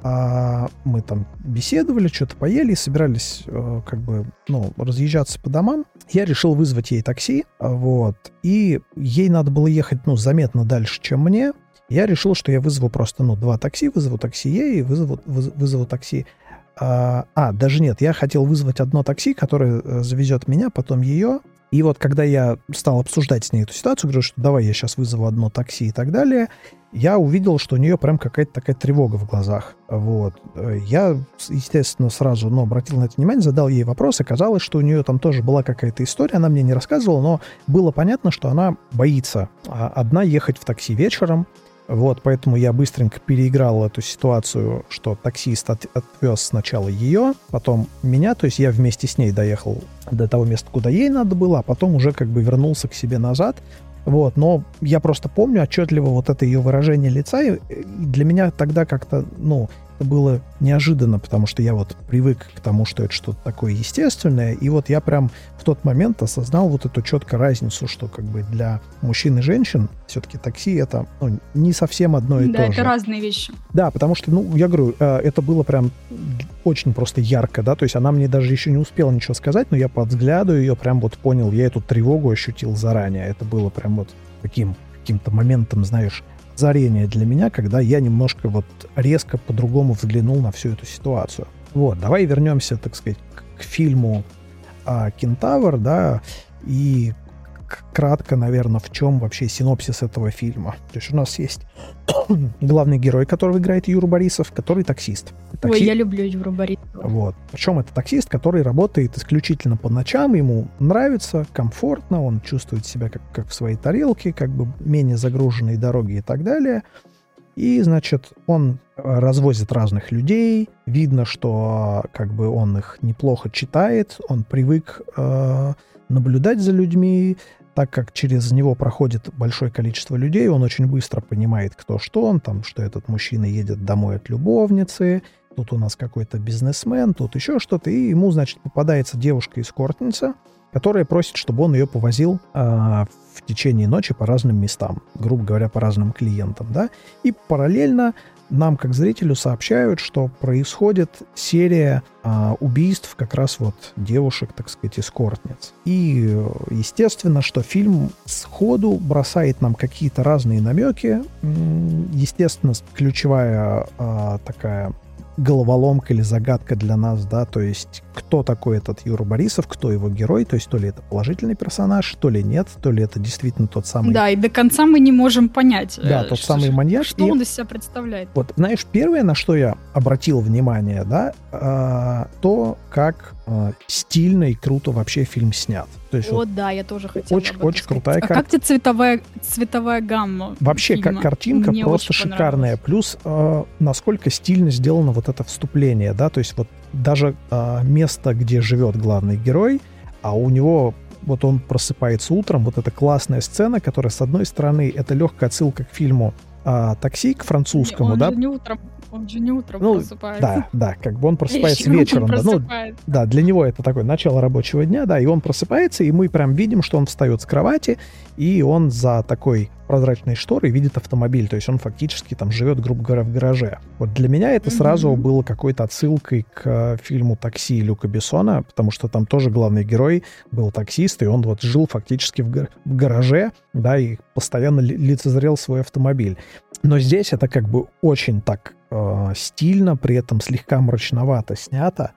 а мы там беседовали, что-то поели собирались э, как бы, ну, разъезжаться по домам. Я решил вызвать ей такси, вот, и ей надо было ехать, ну, заметно дальше, чем мне, я решил, что я вызову просто, ну, два такси, вызову такси ей и вызову, вызову такси. А, а, даже нет, я хотел вызвать одно такси, которое э, завезет меня, потом ее. И вот когда я стал обсуждать с ней эту ситуацию, говорю, что давай я сейчас вызову одно такси и так далее, я увидел, что у нее прям какая-то такая тревога в глазах. Вот. Я, естественно, сразу ну, обратил на это внимание, задал ей вопрос. Оказалось, что у нее там тоже была какая-то история, она мне не рассказывала, но было понятно, что она боится а, одна ехать в такси вечером, Вот, поэтому я быстренько переиграл эту ситуацию, что таксист от, отвез сначала ее, потом меня, то есть я вместе с ней доехал до того места, куда ей надо было, а потом уже как бы вернулся к себе назад. Вот, но я просто помню отчетливо вот это ее выражение лица, и для меня тогда как-то, ну, это было неожиданно, потому что я вот привык к тому, что это что-то такое естественное, и вот я прям в тот момент осознал вот эту четко разницу, что как бы для мужчин и женщин все-таки такси это ну, не совсем одно и да, то же. Да, это разные вещи. Да, потому что, ну, я говорю, э, это было прям очень просто ярко, да, то есть она мне даже еще не успела ничего сказать, но я по взгляду ее прям вот понял, я эту тревогу ощутил заранее, это было прям вот таким каким-то моментом, знаешь, озарение для меня, когда я немножко вот резко по-другому взглянул на всю эту ситуацию. Вот, давай вернемся, так сказать, к, фильму а, «Кентавр», да, и кратко, наверное, в чем вообще синопсис этого фильма. То есть у нас есть [COUGHS] главный герой, которого играет Юра Борисов, который таксист. таксист. Ой, я люблю Юру Борисова. Вот. Причем это таксист, который работает исключительно по ночам, ему нравится, комфортно, он чувствует себя как, как в своей тарелке, как бы менее загруженные дороги и так далее. И, значит, он э, развозит разных людей. Видно, что как бы он их неплохо читает, он привык э, наблюдать за людьми, так как через него проходит большое количество людей, он очень быстро понимает, кто что он, там, что этот мужчина едет домой от любовницы, тут у нас какой-то бизнесмен, тут еще что-то, и ему, значит, попадается девушка-эскортница, которая просит, чтобы он ее повозил а, в течение ночи по разным местам, грубо говоря, по разным клиентам, да, и параллельно нам, как зрителю, сообщают, что происходит серия а, убийств как раз вот девушек, так сказать, эскортниц. И, естественно, что фильм сходу бросает нам какие-то разные намеки. Естественно, ключевая а, такая головоломка или загадка для нас, да, то есть кто такой этот Юра Борисов, кто его герой, то есть то ли это положительный персонаж, то ли нет, то ли это действительно тот самый... Да, и до конца мы не можем понять. Да, э, тот что, самый маньяк. Что и... он из себя представляет. Вот, знаешь, первое, на что я обратил внимание, да, э, то, как э, стильно и круто вообще фильм снят. То есть, вот, вот, да, я тоже хотела Очень, очень крутая а как тебе цветовая, цветовая гамма Вообще, фильма? как картинка Мне просто шикарная. Плюс, э, насколько стильно сделано вот это вступление, да, то есть вот даже э, место, где живет главный герой, а у него вот он просыпается утром, вот эта классная сцена, которая, с одной стороны, это легкая отсылка к фильму а, «Такси», к французскому, не, он да? Же не утром, он же не утром ну, просыпается. Да, да, как бы он просыпается вечером. Да, ну, да, для него это такое начало рабочего дня, да, и он просыпается, и мы прям видим, что он встает с кровати, и он за такой прозрачной шторой видит автомобиль, то есть он фактически там живет, грубо говоря, в гараже. Вот для меня это сразу mm-hmm. было какой-то отсылкой к э, фильму «Такси» Люка Бессона, потому что там тоже главный герой был таксист, и он вот жил фактически в, гар- в гараже, да, и постоянно ли- лицезрел свой автомобиль. Но здесь это как бы очень так э, стильно, при этом слегка мрачновато снято,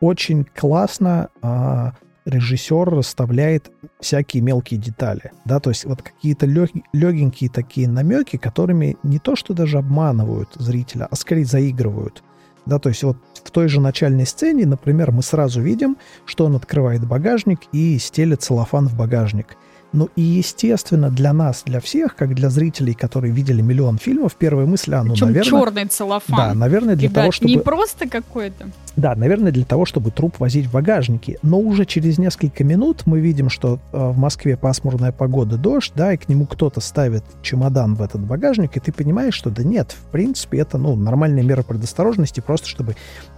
очень классно э, режиссер расставляет всякие мелкие детали, да, то есть вот какие-то лег, легенькие такие намеки, которыми не то что даже обманывают зрителя, а скорее заигрывают. Да, то есть вот в той же начальной сцене, например, мы сразу видим, что он открывает багажник и стелит целлофан в багажник. Ну и, естественно, для нас, для всех, как для зрителей, которые видели миллион фильмов, первая мысль, а, ну, Причем наверное... черный целлофан. Да, наверное, для Ребят, того, чтобы... не просто какой-то. Да, наверное, для того, чтобы труп возить в багажнике. Но уже через несколько минут мы видим, что э, в Москве пасмурная погода, дождь, да, и к нему кто-то ставит чемодан в этот багажник, и ты понимаешь, что да нет, в принципе, это, ну, нормальная мера предосторожности, просто чтобы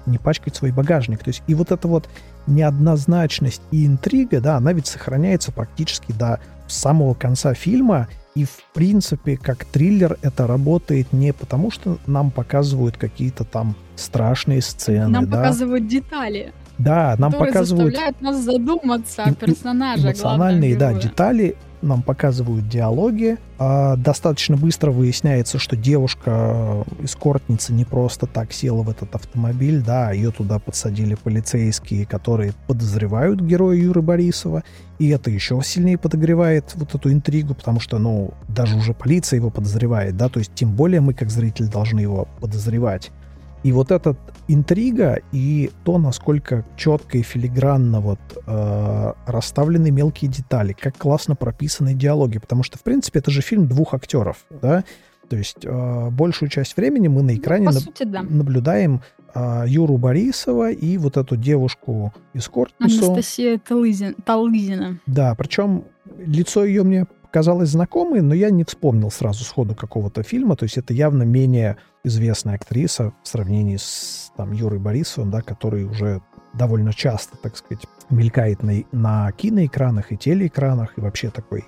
не пачкать свой багажник. То есть и вот эта вот неоднозначность и интрига, да, она ведь сохраняется практически до самого конца фильма, и, в принципе, как триллер это работает не потому, что нам показывают какие-то там страшные сцены. Нам да? показывают детали. Да, нам показывают... заставляют нас задуматься о персонаже. Эмоциональные, да, детали нам показывают диалоги. А достаточно быстро выясняется, что девушка эскортница не просто так села в этот автомобиль, да, ее туда подсадили полицейские, которые подозревают героя Юры Борисова, и это еще сильнее подогревает вот эту интригу, потому что, ну, даже уже полиция его подозревает, да, то есть тем более мы как зрители должны его подозревать. И вот эта интрига и то, насколько четко и филигранно вот э, расставлены мелкие детали, как классно прописаны диалоги, потому что, в принципе, это же фильм двух актеров, да, То есть э, большую часть времени мы на экране ну, наб- сути, да. наблюдаем э, Юру Борисова и вот эту девушку из корпуса. Анастасия Талызин, Талызина. Да, причем лицо ее мне казалось знакомой, но я не вспомнил сразу сходу какого-то фильма. То есть это явно менее известная актриса в сравнении с там, Юрой Борисовым, да, который уже довольно часто, так сказать, мелькает на, на киноэкранах и телеэкранах, и вообще такой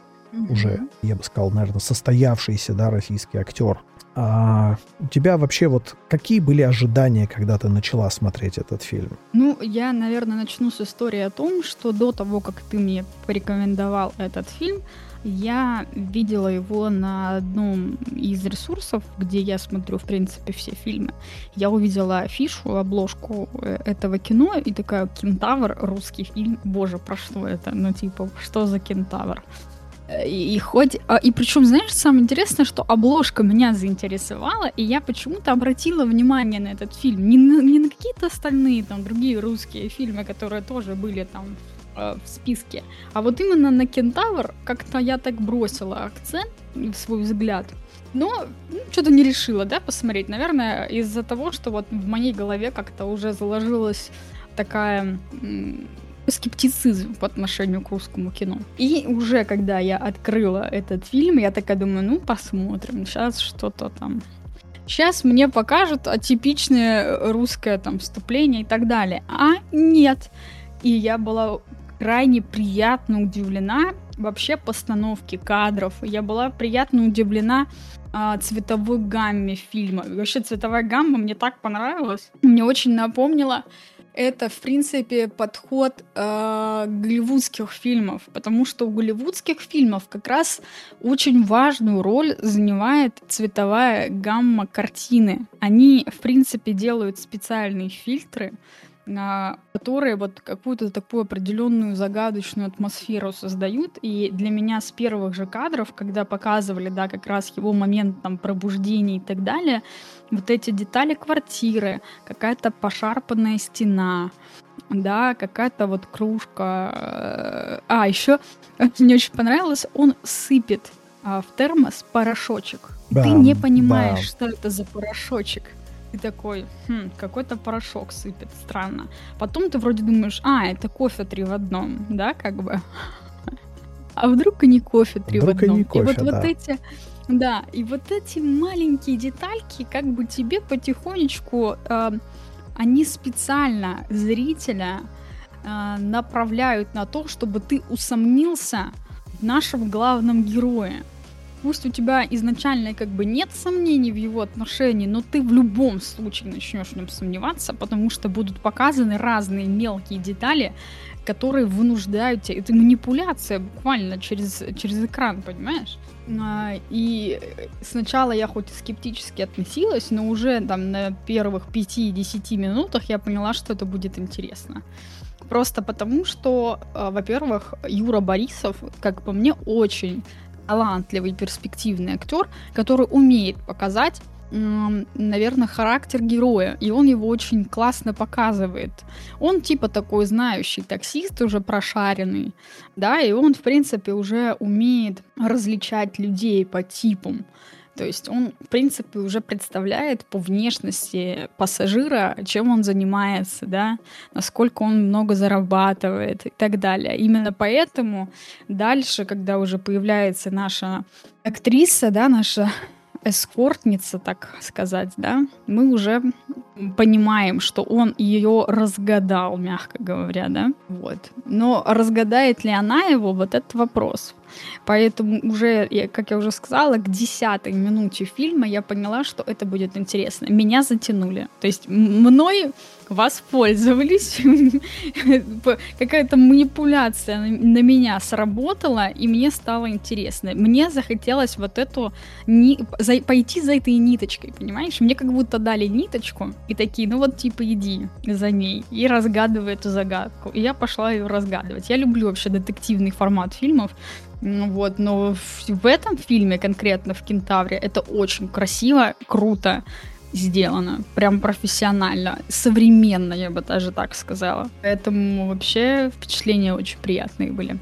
уже, я бы сказал, наверное, состоявшийся, да, российский актер. А у тебя вообще вот какие были ожидания, когда ты начала смотреть этот фильм? Ну, я, наверное, начну с истории о том, что до того, как ты мне порекомендовал этот фильм, я видела его на одном из ресурсов, где я смотрю, в принципе, все фильмы. Я увидела афишу, обложку э, этого кино и такая «Кентавр», русский фильм. Боже, про что это? Ну, типа, что за кентавр? И, и хоть... а, И причем, знаешь, самое интересное, что обложка меня заинтересовала, и я почему-то обратила внимание на этот фильм. Не на, не на какие-то остальные там другие русские фильмы, которые тоже были там э, в списке. А вот именно на Кентавр как-то я так бросила акцент свой взгляд. Но ну, что-то не решила, да, посмотреть. Наверное, из-за того, что вот в моей голове как-то уже заложилась такая м, скептицизм по отношению к русскому кино. И уже когда я открыла этот фильм, я такая думаю, ну посмотрим, сейчас что-то там Сейчас мне покажут атипичное русское там вступление и так далее. А нет. И я была крайне приятно удивлена вообще постановке кадров. Я была приятно удивлена а, цветовой гамме фильма. Вообще цветовая гамма мне так понравилась. Мне очень напомнила это, в принципе, подход э, голливудских фильмов, потому что у голливудских фильмов как раз очень важную роль занимает цветовая гамма картины. Они, в принципе, делают специальные фильтры, которые вот какую-то такую определенную загадочную атмосферу создают. И для меня с первых же кадров, когда показывали, да, как раз его момент там пробуждения и так далее, вот эти детали квартиры, какая-то пошарпанная стена, да, какая-то вот кружка. А, еще мне очень понравилось, он сыпет а, в термос порошочек. И ты Бам, не понимаешь, бам. что это за порошочек. Ты такой, хм, какой-то порошок сыпет, странно. Потом ты вроде думаешь, а, это кофе три в одном, да, как бы. [LAUGHS] А вдруг и не кофе три в Вдруг и одном. не кофе, вот, да. вот эти, да, и вот эти маленькие детальки, как бы тебе потихонечку, э, они специально зрителя э, направляют на то, чтобы ты усомнился в нашем главном герое. Пусть у тебя изначально как бы нет сомнений в его отношении, но ты в любом случае начнешь в нем сомневаться, потому что будут показаны разные мелкие детали, которые вынуждают тебя. Это манипуляция буквально через, через экран, понимаешь? А, И сначала я хоть и скептически относилась, но уже там на первых 5-10 минутах я поняла, что это будет интересно. Просто потому, что, а, во-первых, Юра Борисов, как по мне, очень талантливый, перспективный актер, который умеет показать наверное, характер героя, и он его очень классно показывает. Он типа такой знающий таксист, уже прошаренный, да, и он, в принципе, уже умеет различать людей по типам. То есть он, в принципе, уже представляет по внешности пассажира, чем он занимается, да, насколько он много зарабатывает и так далее. Именно поэтому дальше, когда уже появляется наша актриса, да, наша эскортница, так сказать, да, мы уже понимаем, что он ее разгадал, мягко говоря, да, вот. Но разгадает ли она его, вот этот вопрос. Поэтому уже, как я уже сказала, к десятой минуте фильма я поняла, что это будет интересно. Меня затянули. То есть мной воспользовались, [LAUGHS] какая-то манипуляция на меня сработала, и мне стало интересно. Мне захотелось вот эту ни... за... пойти за этой ниточкой, понимаешь? Мне как будто дали ниточку и такие, ну вот типа иди за ней и разгадывай эту загадку. И я пошла ее разгадывать. Я люблю вообще детективный формат фильмов, вот, но в, в этом фильме конкретно в Кентавре это очень красиво, круто сделано, прям профессионально, современно, я бы даже так сказала. Поэтому вообще впечатления очень приятные были.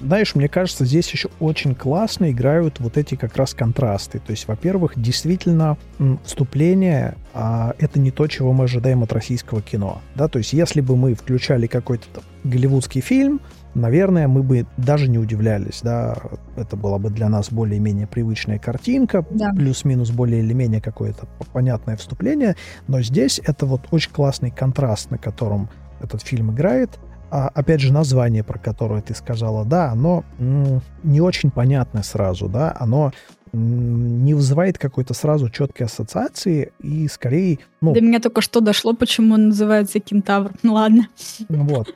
Знаешь, мне кажется, здесь еще очень классно играют вот эти как раз контрасты. То есть, во-первых, действительно вступление а, это не то, чего мы ожидаем от российского кино. Да? То есть, если бы мы включали какой-то голливудский фильм, наверное, мы бы даже не удивлялись, да, это была бы для нас более-менее привычная картинка, да. плюс-минус более или менее какое-то понятное вступление, но здесь это вот очень классный контраст, на котором этот фильм играет, а, опять же, название, про которое ты сказала, да, оно м- не очень понятное сразу, да, оно не вызывает какой-то сразу четкой ассоциации и скорее... Ну, До меня только что дошло, почему он называется кентавр. Ну [LAUGHS] ладно. Вот.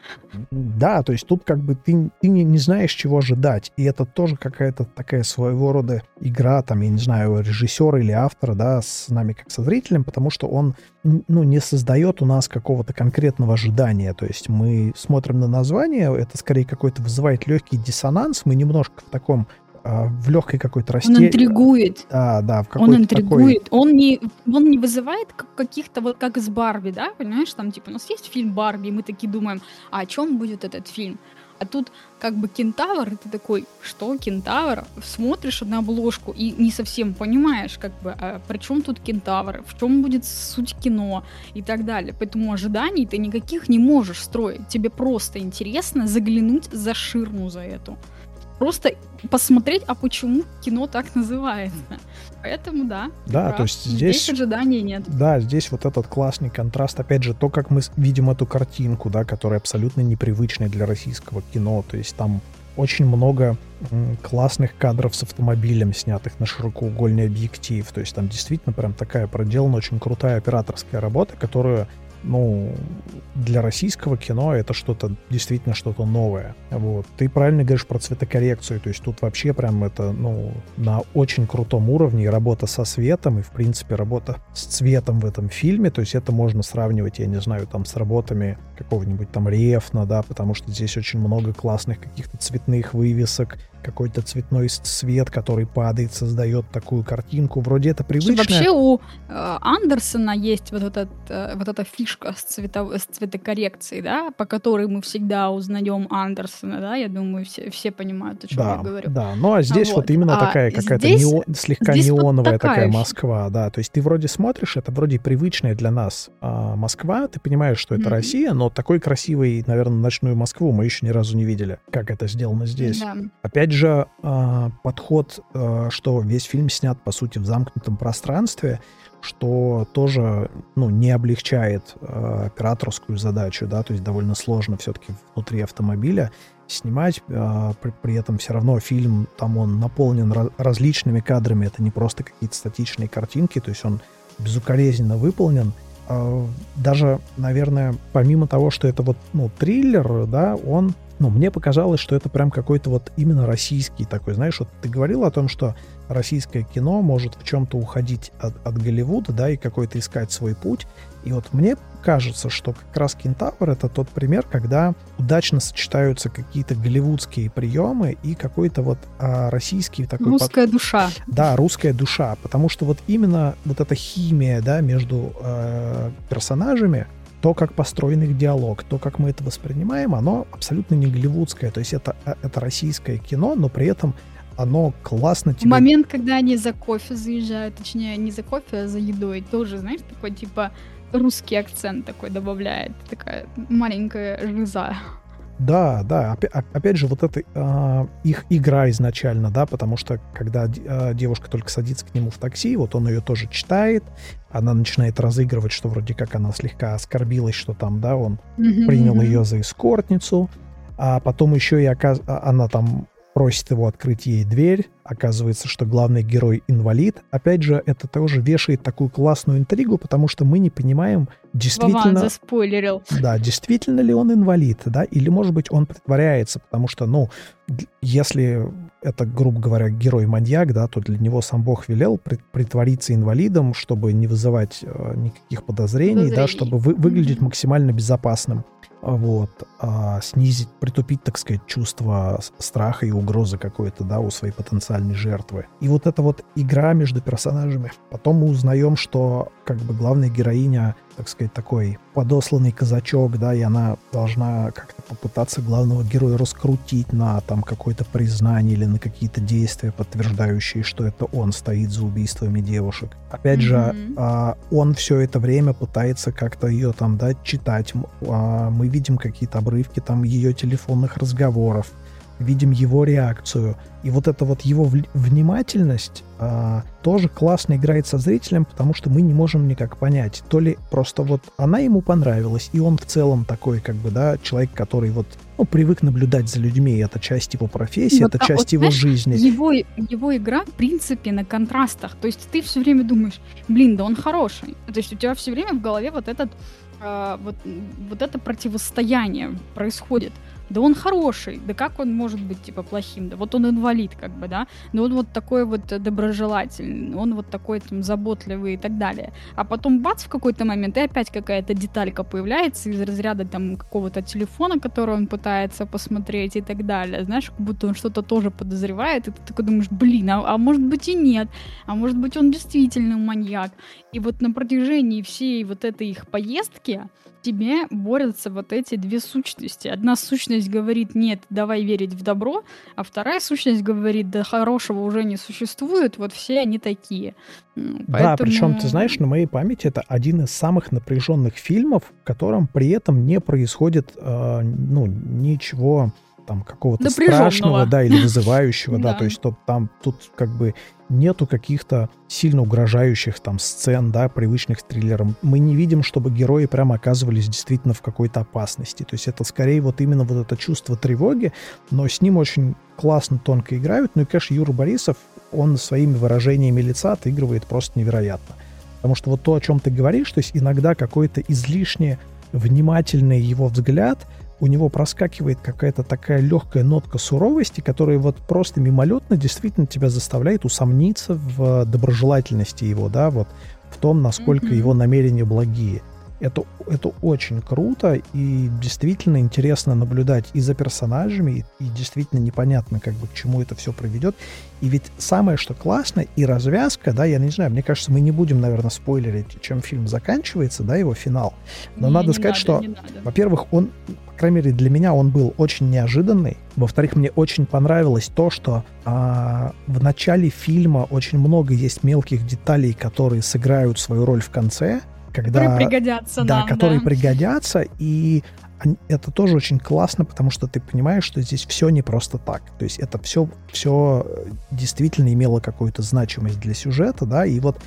Да, то есть тут как бы ты, ты не, не знаешь, чего ожидать. И это тоже какая-то такая своего рода игра, там, я не знаю, режиссера или автора, да, с нами как со зрителем, потому что он, ну, не создает у нас какого-то конкретного ожидания. То есть мы смотрим на название, это скорее какой-то вызывает легкий диссонанс, мы немножко в таком в легкой какой-то расте... Он интригует. Да, да, в Он интригует. Такой... Он, не, он не вызывает каких-то, вот как с Барби, да, понимаешь, там, типа, у нас есть фильм Барби, и мы такие думаем, а о чем будет этот фильм? А тут как бы кентавр, и ты такой, что кентавр? Смотришь на обложку и не совсем понимаешь, как бы, а при чем тут кентавр, в чем будет суть кино и так далее. Поэтому ожиданий ты никаких не можешь строить. Тебе просто интересно заглянуть за ширму за эту просто посмотреть, а почему кино так называется. Поэтому да. Да, то есть здесь... Здесь ожиданий нет. Да, здесь вот этот классный контраст. Опять же, то, как мы видим эту картинку, да, которая абсолютно непривычная для российского кино. То есть там очень много классных кадров с автомобилем, снятых на широкоугольный объектив. То есть там действительно прям такая проделана очень крутая операторская работа, которую ну, для российского кино это что-то, действительно что-то новое. Вот. Ты правильно говоришь про цветокоррекцию, то есть тут вообще прям это, ну, на очень крутом уровне и работа со светом, и, в принципе, работа с цветом в этом фильме, то есть это можно сравнивать, я не знаю, там, с работами какого-нибудь там Рефна, да, потому что здесь очень много классных каких-то цветных вывесок, какой-то цветной цвет, который падает, создает такую картинку. Вроде это привычно. Вообще у э, Андерсона есть вот, этот, э, вот эта фишка с, цвето, с цветокоррекцией, да, по которой мы всегда узнаем Андерсона, да, я думаю, все, все понимают, о чем да, я говорю. Да, ну а здесь вот, вот именно а такая какая-то здесь, неон, слегка здесь неоновая вот такая, такая Москва, да, то есть ты вроде смотришь, это вроде привычная для нас а, Москва, ты понимаешь, что это mm-hmm. Россия, но такой красивой, наверное, ночную Москву мы еще ни разу не видели, как это сделано здесь. Да. Опять Опять же, а, подход, а, что весь фильм снят, по сути, в замкнутом пространстве, что тоже ну, не облегчает э, операторскую задачу, да, то есть довольно сложно все-таки внутри автомобиля снимать, э, при, при этом все равно фильм, там он наполнен ra- различными кадрами, это не просто какие-то статичные картинки, то есть он безукоризненно выполнен. Э, даже, наверное, помимо того, что это вот, ну, триллер, да, он ну, мне показалось, что это прям какой-то вот именно российский такой, знаешь, вот ты говорил о том, что российское кино может в чем-то уходить от, от Голливуда, да, и какой-то искать свой путь. И вот мне кажется, что как раз «Кентавр» — это тот пример, когда удачно сочетаются какие-то голливудские приемы и какой-то вот а, российский такой... Русская под... душа. Да, русская душа, потому что вот именно вот эта химия, да, между э, персонажами, то, как построен их диалог, то, как мы это воспринимаем, оно абсолютно не голливудское. То есть это, э, это российское кино, но при этом оно классно тебе... Момент, когда они за кофе заезжают, точнее, не за кофе, а за едой, тоже, знаешь, такой, типа, русский акцент такой добавляет, такая маленькая жиза. Да, да. Опять, же, вот это э, их игра изначально, да, потому что когда э, девушка только садится к нему в такси, вот он ее тоже читает, она начинает разыгрывать, что вроде как она слегка оскорбилась, что там, да, он mm-hmm. принял ее за эскортницу, а потом еще и оказ... А, она там просит его открыть ей дверь. Оказывается, что главный герой инвалид. Опять же, это тоже вешает такую классную интригу, потому что мы не понимаем, действительно... Вован заспойлерил. Да, действительно ли он инвалид, да, или, может быть, он притворяется, потому что, ну, если это, грубо говоря, герой-маньяк, да, то для него сам Бог велел притвориться инвалидом, чтобы не вызывать э, никаких подозрений, подозрений, да, чтобы вы, выглядеть mm-hmm. максимально безопасным. Вот, а снизить, притупить, так сказать, чувство страха и угрозы какой-то, да, у своей потенциальной жертвы. И вот эта вот игра между персонажами. Потом мы узнаем, что как бы главная героиня так сказать, такой подосланный казачок, да, и она должна как-то попытаться главного героя раскрутить на там какое-то признание или на какие-то действия, подтверждающие, что это он стоит за убийствами девушек. Опять mm-hmm. же, а, он все это время пытается как-то ее там, да, читать. А, мы видим какие-то обрывки там ее телефонных разговоров, видим его реакцию. И вот эта вот его внимательность а, тоже классно играет со зрителем, потому что мы не можем никак понять, то ли просто вот она ему понравилась, и он в целом такой, как бы, да, человек, который вот ну, привык наблюдать за людьми, это часть его профессии, вот, это а, часть вот, его знаешь, жизни. Его, его игра, в принципе, на контрастах. То есть ты все время думаешь, блин, да он хороший. То есть у тебя все время в голове вот этот э, вот, вот это противостояние происходит да он хороший, да как он может быть, типа, плохим, да вот он инвалид, как бы, да, но он вот такой вот доброжелательный, он вот такой там заботливый и так далее. А потом бац в какой-то момент, и опять какая-то деталька появляется из разряда там какого-то телефона, который он пытается посмотреть и так далее, знаешь, как будто он что-то тоже подозревает, и ты такой думаешь, блин, а, а может быть и нет, а может быть он действительно маньяк. И вот на протяжении всей вот этой их поездки тебе борются вот эти две сущности. Одна сущность говорит, нет, давай верить в добро, а вторая сущность говорит, да хорошего уже не существует, вот все они такие. Поэтому... Да, причем, ты знаешь, на моей памяти это один из самых напряженных фильмов, в котором при этом не происходит э, ну, ничего там какого-то страшного, да, или [LAUGHS] вызывающего, да, то есть то, там тут как бы нету каких-то сильно угрожающих там сцен, да, привычных триллерам. Мы не видим, чтобы герои прямо оказывались действительно в какой-то опасности. То есть это скорее вот именно вот это чувство тревоги, но с ним очень классно, тонко играют. Ну и, конечно, Юра Борисов, он своими выражениями лица отыгрывает просто невероятно. Потому что вот то, о чем ты говоришь, то есть иногда какой-то излишне внимательный его взгляд — у него проскакивает какая-то такая легкая нотка суровости, которая вот просто мимолетно действительно тебя заставляет усомниться в доброжелательности его, да, вот в том, насколько mm-hmm. его намерения благие. Это, это очень круто и действительно интересно наблюдать и за персонажами, и, и действительно непонятно, как бы к чему это все приведет. И ведь самое, что классно, и развязка, да, я не знаю, мне кажется, мы не будем, наверное, спойлерить, чем фильм заканчивается, да, его финал. Но не, надо не сказать, надо, что, во-первых, он, по крайней мере, для меня он был очень неожиданный. Во-вторых, мне очень понравилось то, что а, в начале фильма очень много есть мелких деталей, которые сыграют свою роль в конце когда... Которые пригодятся Да, нам, которые да. пригодятся, и это тоже очень классно, потому что ты понимаешь, что здесь все не просто так. То есть это все, все действительно имело какую-то значимость для сюжета, да, и вот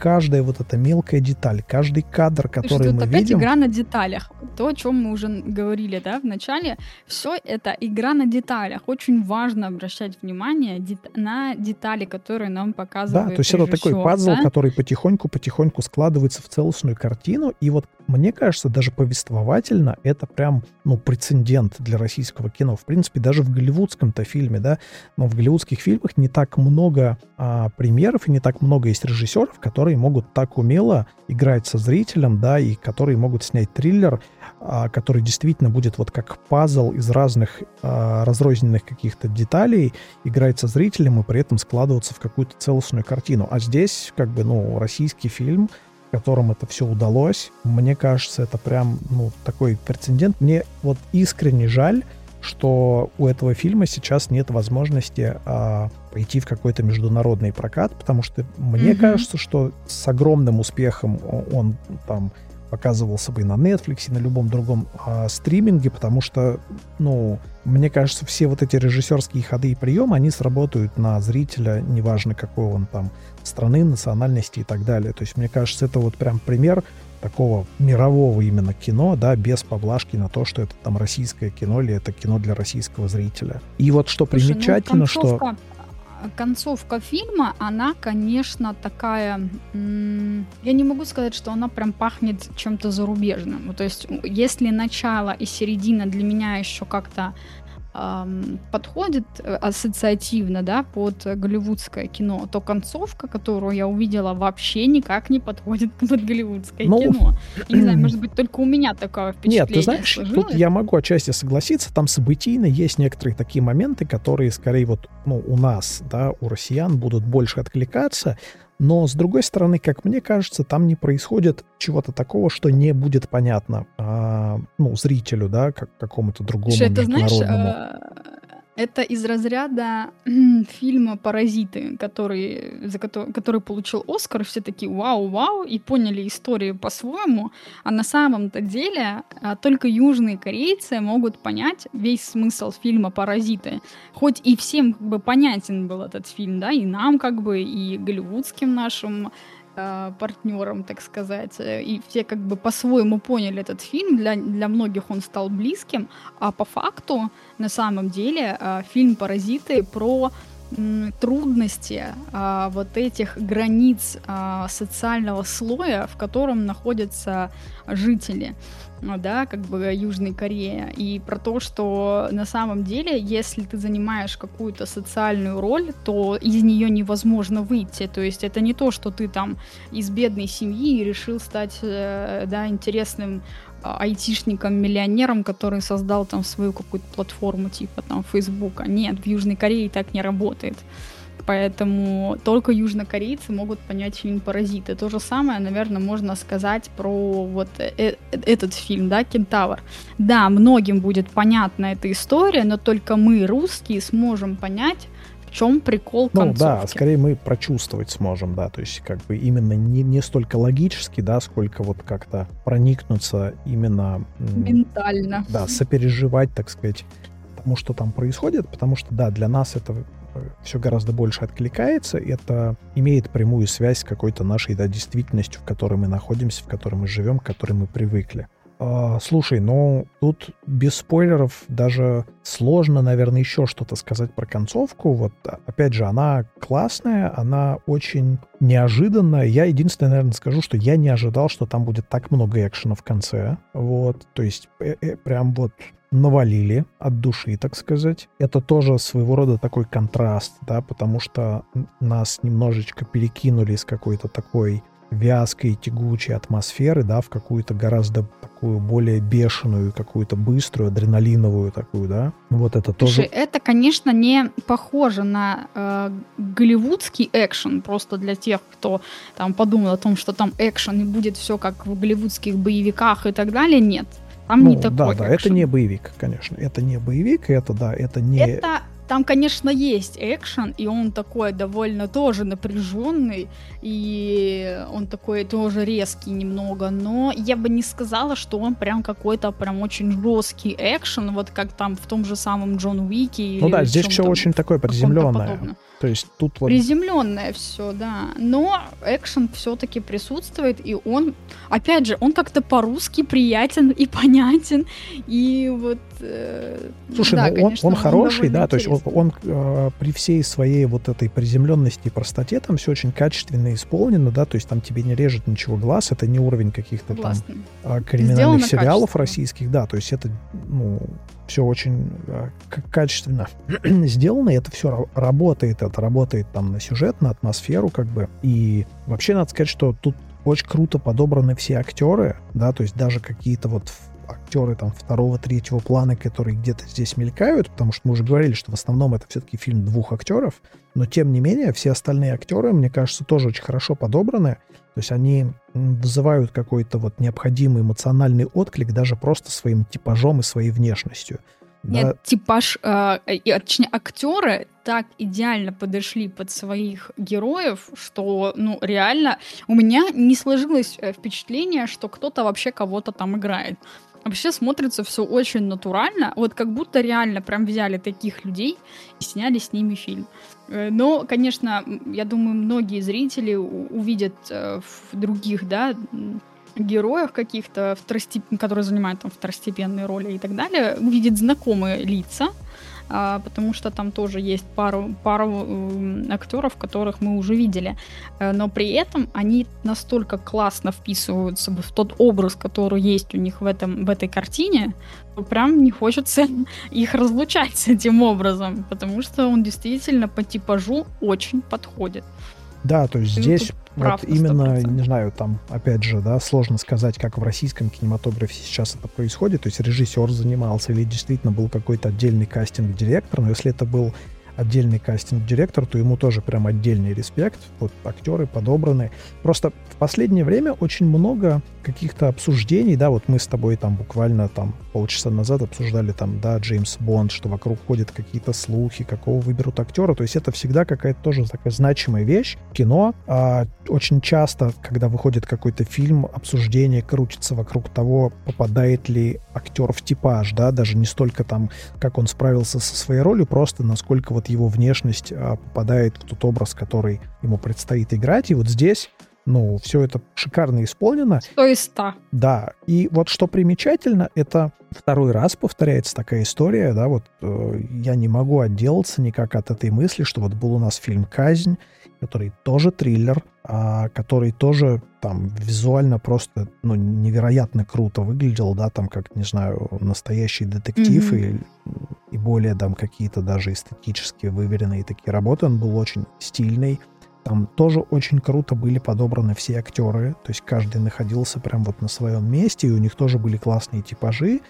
каждая вот эта мелкая деталь, каждый кадр, который Слушай, мы опять видим... игра на деталях. То, о чем мы уже говорили, да, в начале. Все это игра на деталях. Очень важно обращать внимание дет- на детали, которые нам показывают Да, то есть это такой пазл, да? который потихоньку-потихоньку складывается в целостную картину. И вот мне кажется, даже повествовательно это прям, ну, прецедент для российского кино. В принципе, даже в голливудском-то фильме, да, но в голливудских фильмах не так много а, примеров и не так много есть режиссеров, которые могут так умело играть со зрителем, да, и которые могут снять триллер, а, который действительно будет вот как пазл из разных а, разрозненных каких-то деталей играть со зрителем и при этом складываться в какую-то целостную картину. А здесь, как бы, ну, российский фильм — которым это все удалось. Мне кажется, это прям, ну, такой прецедент. Мне вот искренне жаль, что у этого фильма сейчас нет возможности а, пойти в какой-то международный прокат, потому что мне mm-hmm. кажется, что с огромным успехом он там показывался бы и на Netflix, и на любом другом а, стриминге, потому что, ну, мне кажется, все вот эти режиссерские ходы и приемы, они сработают на зрителя, неважно какой он там страны, национальности и так далее. То есть, мне кажется, это вот прям пример такого мирового именно кино, да, без поблажки на то, что это там российское кино или это кино для российского зрителя. И вот что Слушай, ну, примечательно, ну, что концовка фильма, она, конечно, такая... Я не могу сказать, что она прям пахнет чем-то зарубежным. Ну, то есть, если начало и середина для меня еще как-то подходит э, ассоциативно, да, под голливудское кино, то концовка, которую я увидела, вообще никак не подходит [LAUGHS] под голливудское ну, кино. Я не знаю, [CLEARS THROAT] может быть, только у меня такое впечатление Нет, ты знаешь, сложилось. тут я могу отчасти согласиться, там событийно есть некоторые такие моменты, которые скорее вот, ну, у нас, да, у россиян будут больше откликаться, но, с другой стороны, как мне кажется, там не происходит чего-то такого, что не будет понятно а, ну, зрителю, да, как какому-то другому Слушай, это, знаешь, это из разряда фильма «Паразиты», который, за который, который получил Оскар. Все такие «Вау-вау!» и поняли историю по-своему. А на самом-то деле а, только южные корейцы могут понять весь смысл фильма «Паразиты». Хоть и всем как бы понятен был этот фильм, да, и нам как бы, и голливудским нашим э, партнером, так сказать. И все как бы по-своему поняли этот фильм. Для, для многих он стал близким. А по факту, на самом деле, э, фильм «Паразиты» про трудности а, вот этих границ а, социального слоя, в котором находятся жители да, как бы Южной Кореи, и про то, что на самом деле, если ты занимаешь какую-то социальную роль, то из нее невозможно выйти. То есть это не то, что ты там из бедной семьи решил стать, э, да, интересным а, айтишником-миллионером, который создал там свою какую-то платформу типа там Фейсбука. Нет, в Южной Корее так не работает. Поэтому только южнокорейцы могут понять фильм «Паразиты». То же самое, наверное, можно сказать про вот э -э этот фильм, да, «Кентавр». Да, многим будет понятна эта история, но только мы, русские, сможем понять, в чем прикол концовки. Ну да, скорее мы прочувствовать сможем, да, то есть как бы именно не, не столько логически, да, сколько вот как-то проникнуться именно... Ментально. Да, сопереживать, так сказать, тому, что там происходит, потому что, да, для нас это все гораздо больше откликается, это имеет прямую связь с какой-то нашей да, действительностью, в которой мы находимся, в которой мы живем, к которой мы привыкли. А, слушай, ну тут без спойлеров даже сложно, наверное, еще что-то сказать про концовку. Вот, опять же, она классная, она очень неожиданная. Я единственное, наверное, скажу, что я не ожидал, что там будет так много экшена в конце. Вот, то есть э -э прям вот навалили от души, так сказать. Это тоже своего рода такой контраст, да, потому что нас немножечко перекинули из какой-то такой вязкой, тягучей атмосферы, да, в какую-то гораздо такую более бешеную, какую-то быструю, адреналиновую такую, да. Вот это тоже. Слушай, это, конечно, не похоже на э, голливудский экшен, просто для тех, кто там подумал о том, что там экшен и будет все как в голливудских боевиках и так далее. Нет. Там ну, не такой Да, да, экшен. это не боевик, конечно. Это не боевик, это, да, это не... Это там, конечно, есть экшен, и он такой довольно тоже напряженный, и он такой тоже резкий немного, но я бы не сказала, что он прям какой-то прям очень жесткий экшен, вот как там в том же самом Джон Уике. Ну да, здесь все очень такое приземленное. То есть тут вот... Приземленное все, да. Но экшен все-таки присутствует, и он, опять же, он как-то по-русски приятен и понятен. И вот... Э, Слушай, да, ну конечно, он, он хороший, да, интересный. то есть он, он э, при всей своей вот этой приземленности и простоте там все очень качественно исполнено, да, то есть там тебе не режет ничего глаз, это не уровень каких-то там э, криминальных сериалов российских, да, то есть это, ну, все очень э, качественно [CLEARS THROAT] сделано, и это все работает, это работает там на сюжет, на атмосферу как бы, и вообще надо сказать, что тут очень круто подобраны все актеры, да, то есть даже какие-то вот актеры там второго, третьего плана, которые где-то здесь мелькают, потому что мы уже говорили, что в основном это все-таки фильм двух актеров, но тем не менее все остальные актеры, мне кажется, тоже очень хорошо подобраны. То есть они вызывают какой-то вот необходимый эмоциональный отклик даже просто своим типажом и своей внешностью. Нет, да. типаж, э, точнее, актеры так идеально подошли под своих героев, что, ну, реально, у меня не сложилось э, впечатление, что кто-то вообще кого-то там играет. Вообще смотрится все очень натурально, вот как будто реально прям взяли таких людей и сняли с ними фильм. Э, но, конечно, я думаю, многие зрители увидят э, в других, да, героев каких-то, второстеп... которые занимают там второстепенные роли и так далее, увидят знакомые лица, а, потому что там тоже есть пару, пару э, актеров, которых мы уже видели. Э, но при этом они настолько классно вписываются в тот образ, который есть у них в, этом, в этой картине, что прям не хочется [LAUGHS] их разлучать с этим образом, потому что он действительно по типажу очень подходит. Да, то есть Ты здесь вот именно, не знаю, там, опять же, да, сложно сказать, как в российском кинематографе сейчас это происходит. То есть режиссер занимался или действительно был какой-то отдельный кастинг-директор, но если это был отдельный кастинг-директор, то ему тоже прям отдельный респект. Вот актеры подобраны. Просто в последнее время очень много каких-то обсуждений, да, вот мы с тобой там буквально там полчаса назад обсуждали там, да, Джеймс Бонд, что вокруг ходят какие-то слухи, какого выберут актера, то есть это всегда какая-то тоже такая значимая вещь. Кино а, очень часто, когда выходит какой-то фильм, обсуждение крутится вокруг того, попадает ли актер в типаж, да, даже не столько там, как он справился со своей ролью, просто насколько вот его внешность а, попадает в тот образ, который ему предстоит играть. И вот здесь ну, все это шикарно исполнено. 100 из 100. Да. И вот что примечательно, это второй раз повторяется такая история, да, вот э, я не могу отделаться никак от этой мысли, что вот был у нас фильм «Казнь», который тоже триллер, а, который тоже там визуально просто ну, невероятно круто выглядел, да, там как, не знаю, настоящий детектив mm-hmm. и, и более там какие-то даже эстетически выверенные такие работы. Он был очень стильный. Там тоже очень круто были подобраны все актеры, то есть каждый находился прям вот на своем месте, и у них тоже были классные типажи.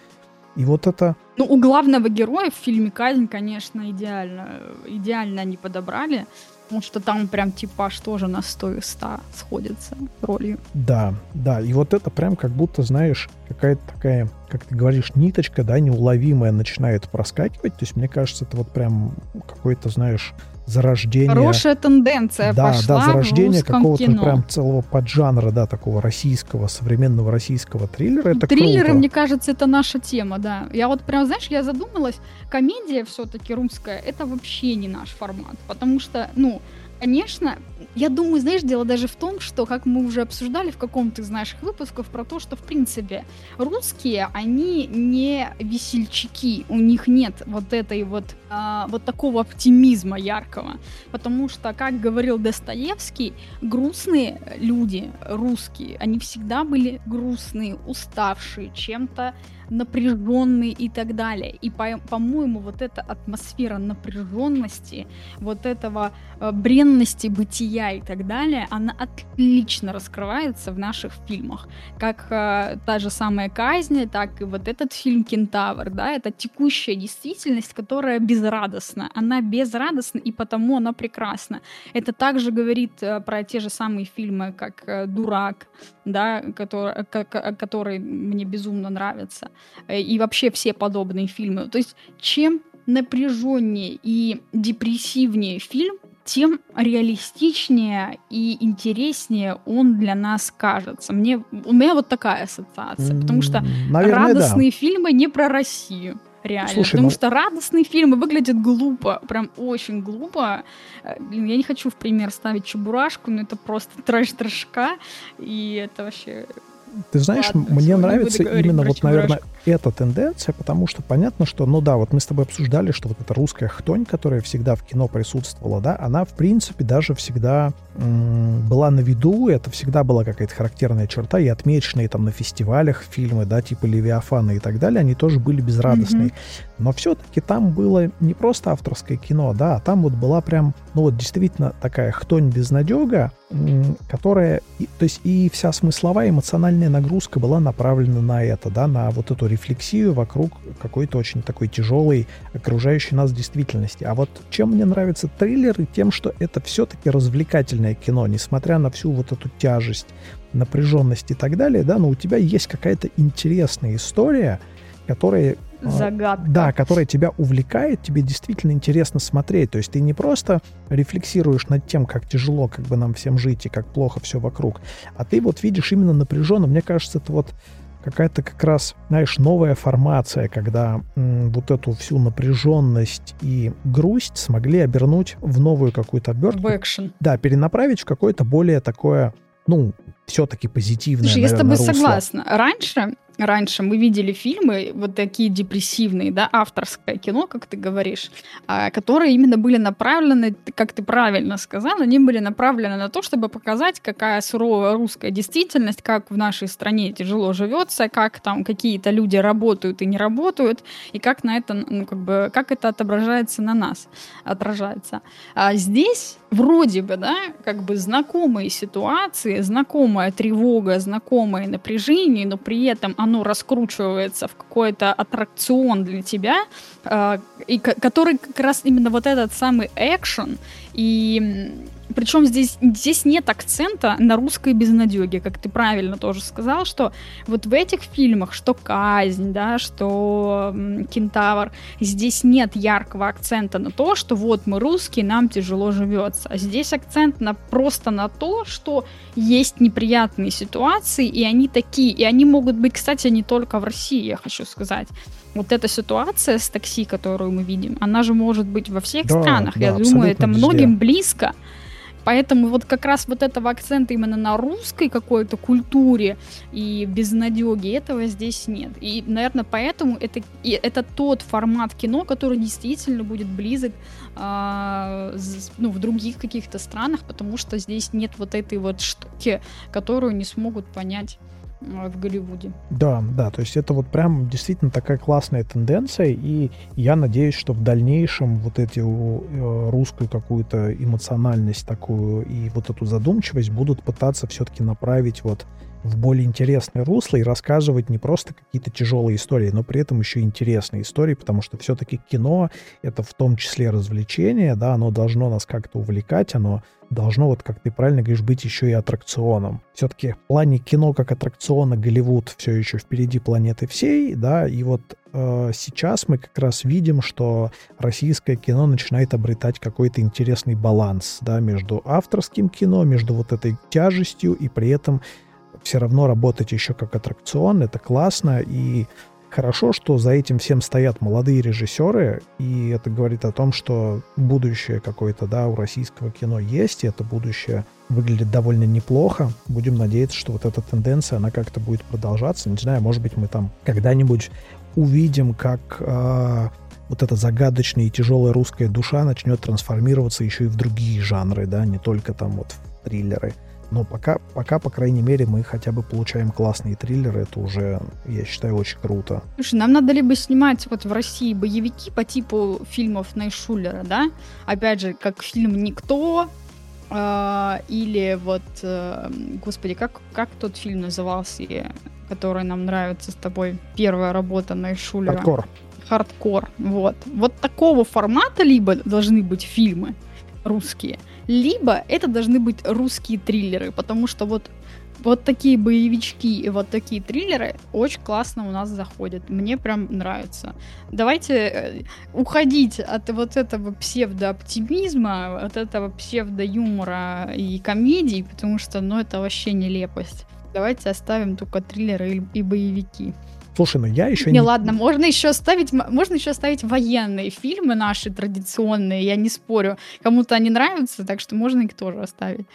И вот это... Ну, у главного героя в фильме «Казнь», конечно, идеально. Идеально они подобрали. Потому что там прям типаж тоже на 100 и 100 сходится ролью. Да, да. И вот это прям как будто, знаешь, какая-то такая, как ты говоришь, ниточка, да, неуловимая начинает проскакивать. То есть мне кажется, это вот прям какой-то, знаешь, зарождение... Хорошая тенденция да, пошла Да, зарождение какого-то прям целого поджанра, да, такого российского, современного российского триллера. Это Триллеры, круто. мне кажется, это наша тема, да. Я вот прям, знаешь, я задумалась, комедия все-таки русская, это вообще не наш формат, потому что, ну, конечно, я думаю, знаешь, дело даже в том, что, как мы уже обсуждали в каком-то из наших выпусков, про то, что, в принципе, русские, они не весельчаки, у них нет вот этой вот, а, вот такого оптимизма яркого, потому что, как говорил Достоевский, грустные люди, русские, они всегда были грустные, уставшие, чем-то напряженный и так далее. И, по- по-моему, вот эта атмосфера напряженности, вот этого э, бренности бытия и так далее, она отлично раскрывается в наших фильмах. Как э, та же самая казнь, так и вот этот фильм «Кентавр», да, это текущая действительность, которая безрадостна. Она безрадостна, и потому она прекрасна. Это также говорит э, про те же самые фильмы, как э, «Дурак», да, который, который мне безумно нравится, э, и вообще все подобные фильмы. То есть чем напряженнее и депрессивнее фильм, тем реалистичнее и интереснее он для нас кажется. Мне, у меня вот такая ассоциация, потому что Наверное, радостные да. фильмы не про Россию. Реально. Слушай, потому ну... что радостные фильмы выглядят глупо, прям очень глупо. Э, блин, я не хочу в пример ставить Чебурашку, но это просто [LAUGHS] трэш-трэшка, и это вообще ты знаешь, Ладно, мне нравится именно вот, наверное, эта тенденция, потому что понятно, что, ну да, вот мы с тобой обсуждали, что вот эта русская хтонь, которая всегда в кино присутствовала, да, она, в принципе, даже всегда м- была на виду, это всегда была какая-то характерная черта, и отмеченные там на фестивалях фильмы, да, типа «Левиафана» и так далее, они тоже были безрадостные. Mm-hmm. Но все-таки там было не просто авторское кино, да, а там вот была прям, ну вот действительно такая хтонь безнадега, которая, то есть и вся смысловая эмоциональная нагрузка была направлена на это, да, на вот эту рефлексию вокруг какой-то очень такой тяжелой окружающей нас действительности. А вот чем мне нравятся триллеры, тем, что это все-таки развлекательное кино, несмотря на всю вот эту тяжесть, напряженность и так далее, да, но у тебя есть какая-то интересная история, которая Загадка. Да, которая тебя увлекает, тебе действительно интересно смотреть. То есть ты не просто рефлексируешь над тем, как тяжело как бы нам всем жить и как плохо все вокруг, а ты вот видишь именно напряженно. Мне кажется, это вот какая-то как раз, знаешь, новая формация, когда м, вот эту всю напряженность и грусть смогли обернуть в новую какую-то обертку. В экшен. Да, перенаправить в какое-то более такое, ну, все-таки позитивное, Слушай, наверное, я с тобой русло. согласна. Раньше раньше мы видели фильмы вот такие депрессивные, да, авторское кино, как ты говоришь, а, которые именно были направлены, как ты правильно сказал, они были направлены на то, чтобы показать, какая суровая русская действительность, как в нашей стране тяжело живется, как там какие-то люди работают и не работают, и как на это, ну, как бы, как это отображается на нас, отражается. А здесь вроде бы, да, как бы знакомые ситуации, знакомая тревога, знакомое напряжение, но при этом оно раскручивается в какой-то аттракцион для тебя, э, и который как раз именно вот этот самый экшен и причем здесь, здесь нет акцента на русской безнадеге, как ты правильно тоже сказал, что вот в этих фильмах, что «Казнь», да, что «Кентавр», здесь нет яркого акцента на то, что вот мы русские, нам тяжело живется. А здесь акцент на, просто на то, что есть неприятные ситуации, и они такие, и они могут быть, кстати, не только в России, я хочу сказать вот эта ситуация с такси, которую мы видим, она же может быть во всех да, странах. Да, Я думаю, это везде. многим близко. Поэтому вот как раз вот этого акцента именно на русской какой-то культуре и безнадеге этого здесь нет. И, наверное, поэтому это, и это тот формат кино, который действительно будет близок э, ну, в других каких-то странах, потому что здесь нет вот этой вот штуки, которую не смогут понять в Голливуде. Да, да, то есть это вот прям действительно такая классная тенденция, и я надеюсь, что в дальнейшем вот эти э, русскую какую-то эмоциональность такую и вот эту задумчивость будут пытаться все-таки направить вот в более интересное русло и рассказывать не просто какие-то тяжелые истории, но при этом еще интересные истории, потому что все-таки кино — это в том числе развлечение, да, оно должно нас как-то увлекать, оно должно, вот как ты правильно говоришь, быть еще и аттракционом. Все-таки в плане кино как аттракциона Голливуд все еще впереди планеты всей, да, и вот э, сейчас мы как раз видим, что российское кино начинает обретать какой-то интересный баланс, да, между авторским кино, между вот этой тяжестью и при этом все равно работать еще как аттракцион, это классно, и хорошо, что за этим всем стоят молодые режиссеры, и это говорит о том, что будущее какое-то, да, у российского кино есть, и это будущее выглядит довольно неплохо. Будем надеяться, что вот эта тенденция, она как-то будет продолжаться. Не знаю, может быть, мы там когда-нибудь увидим, как э, вот эта загадочная и тяжелая русская душа начнет трансформироваться еще и в другие жанры, да, не только там вот в триллеры. Но пока, пока, по крайней мере, мы хотя бы получаем классные триллеры. Это уже, я считаю, очень круто. Слушай, нам надо либо снимать вот в России боевики по типу фильмов Найшулера, да? Опять же, как фильм «Никто», э, или вот, э, господи, как, как тот фильм назывался, который нам нравится с тобой? Первая работа Найшулера. Хардкор. Хардкор, вот. Вот такого формата либо должны быть фильмы русские – либо это должны быть русские триллеры, потому что вот вот такие боевички и вот такие триллеры очень классно у нас заходят. Мне прям нравится. Давайте э, уходить от вот этого псевдооптимизма, от этого псевдоюмора и комедий, потому что, ну, это вообще нелепость. Давайте оставим только триллеры и, боевики. Слушай, ну я еще не... Не, ладно, можно еще ставить, можно еще ставить военные фильмы наши традиционные, я не спорю. Кому-то они нравятся, так что можно их тоже оставить.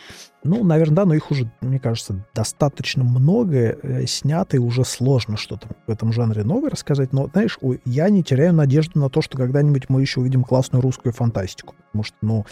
Ну, наверное, да, но их уже, мне кажется, достаточно много э, снято, и уже сложно что-то в этом жанре новое рассказать. Но, знаешь, я не теряю надежду на то, что когда-нибудь мы еще увидим классную русскую фантастику. Потому что, ну,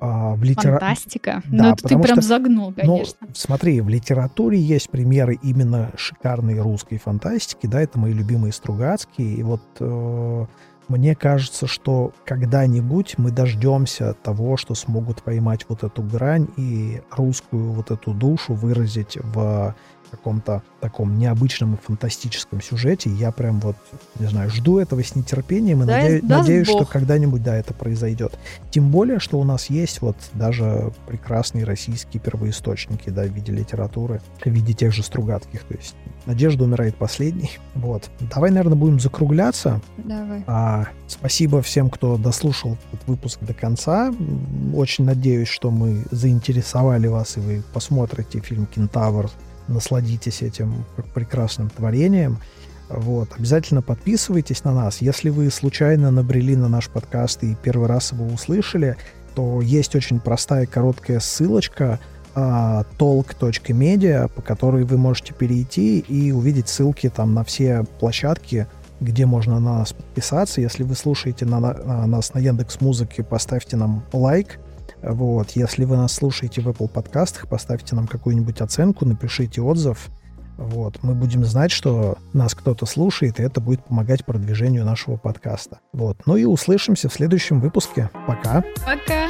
в литера... Фантастика? Да, ну, это ты прям что, загнул, ну, конечно. Ну, смотри, в литературе есть примеры именно шикарной русской фантастики, да, это мои любимые Стругацкие, и вот э, мне кажется, что когда-нибудь мы дождемся того, что смогут поймать вот эту грань и русскую вот эту душу выразить в каком-то таком необычном и фантастическом сюжете. Я прям вот, не знаю, жду этого с нетерпением и да, надеюсь, надеюсь что когда-нибудь, да, это произойдет. Тем более, что у нас есть вот даже прекрасные российские первоисточники, да, в виде литературы, в виде тех же Стругацких. То есть надежда умирает последней. [LAUGHS] Вот. Давай, наверное, будем закругляться. Давай. А, спасибо всем, кто дослушал этот выпуск до конца. Очень надеюсь, что мы заинтересовали вас, и вы посмотрите фильм «Кентавр» насладитесь этим прекрасным творением. Вот. Обязательно подписывайтесь на нас. Если вы случайно набрели на наш подкаст и первый раз его услышали, то есть очень простая короткая ссылочка а, talk.media, по которой вы можете перейти и увидеть ссылки там на все площадки, где можно на нас подписаться. Если вы слушаете на, на нас на Яндекс Музыке, поставьте нам лайк. Вот. Если вы нас слушаете в Apple подкастах, поставьте нам какую-нибудь оценку, напишите отзыв. Вот. Мы будем знать, что нас кто-то слушает, и это будет помогать продвижению нашего подкаста. Вот. Ну и услышимся в следующем выпуске. Пока. Пока.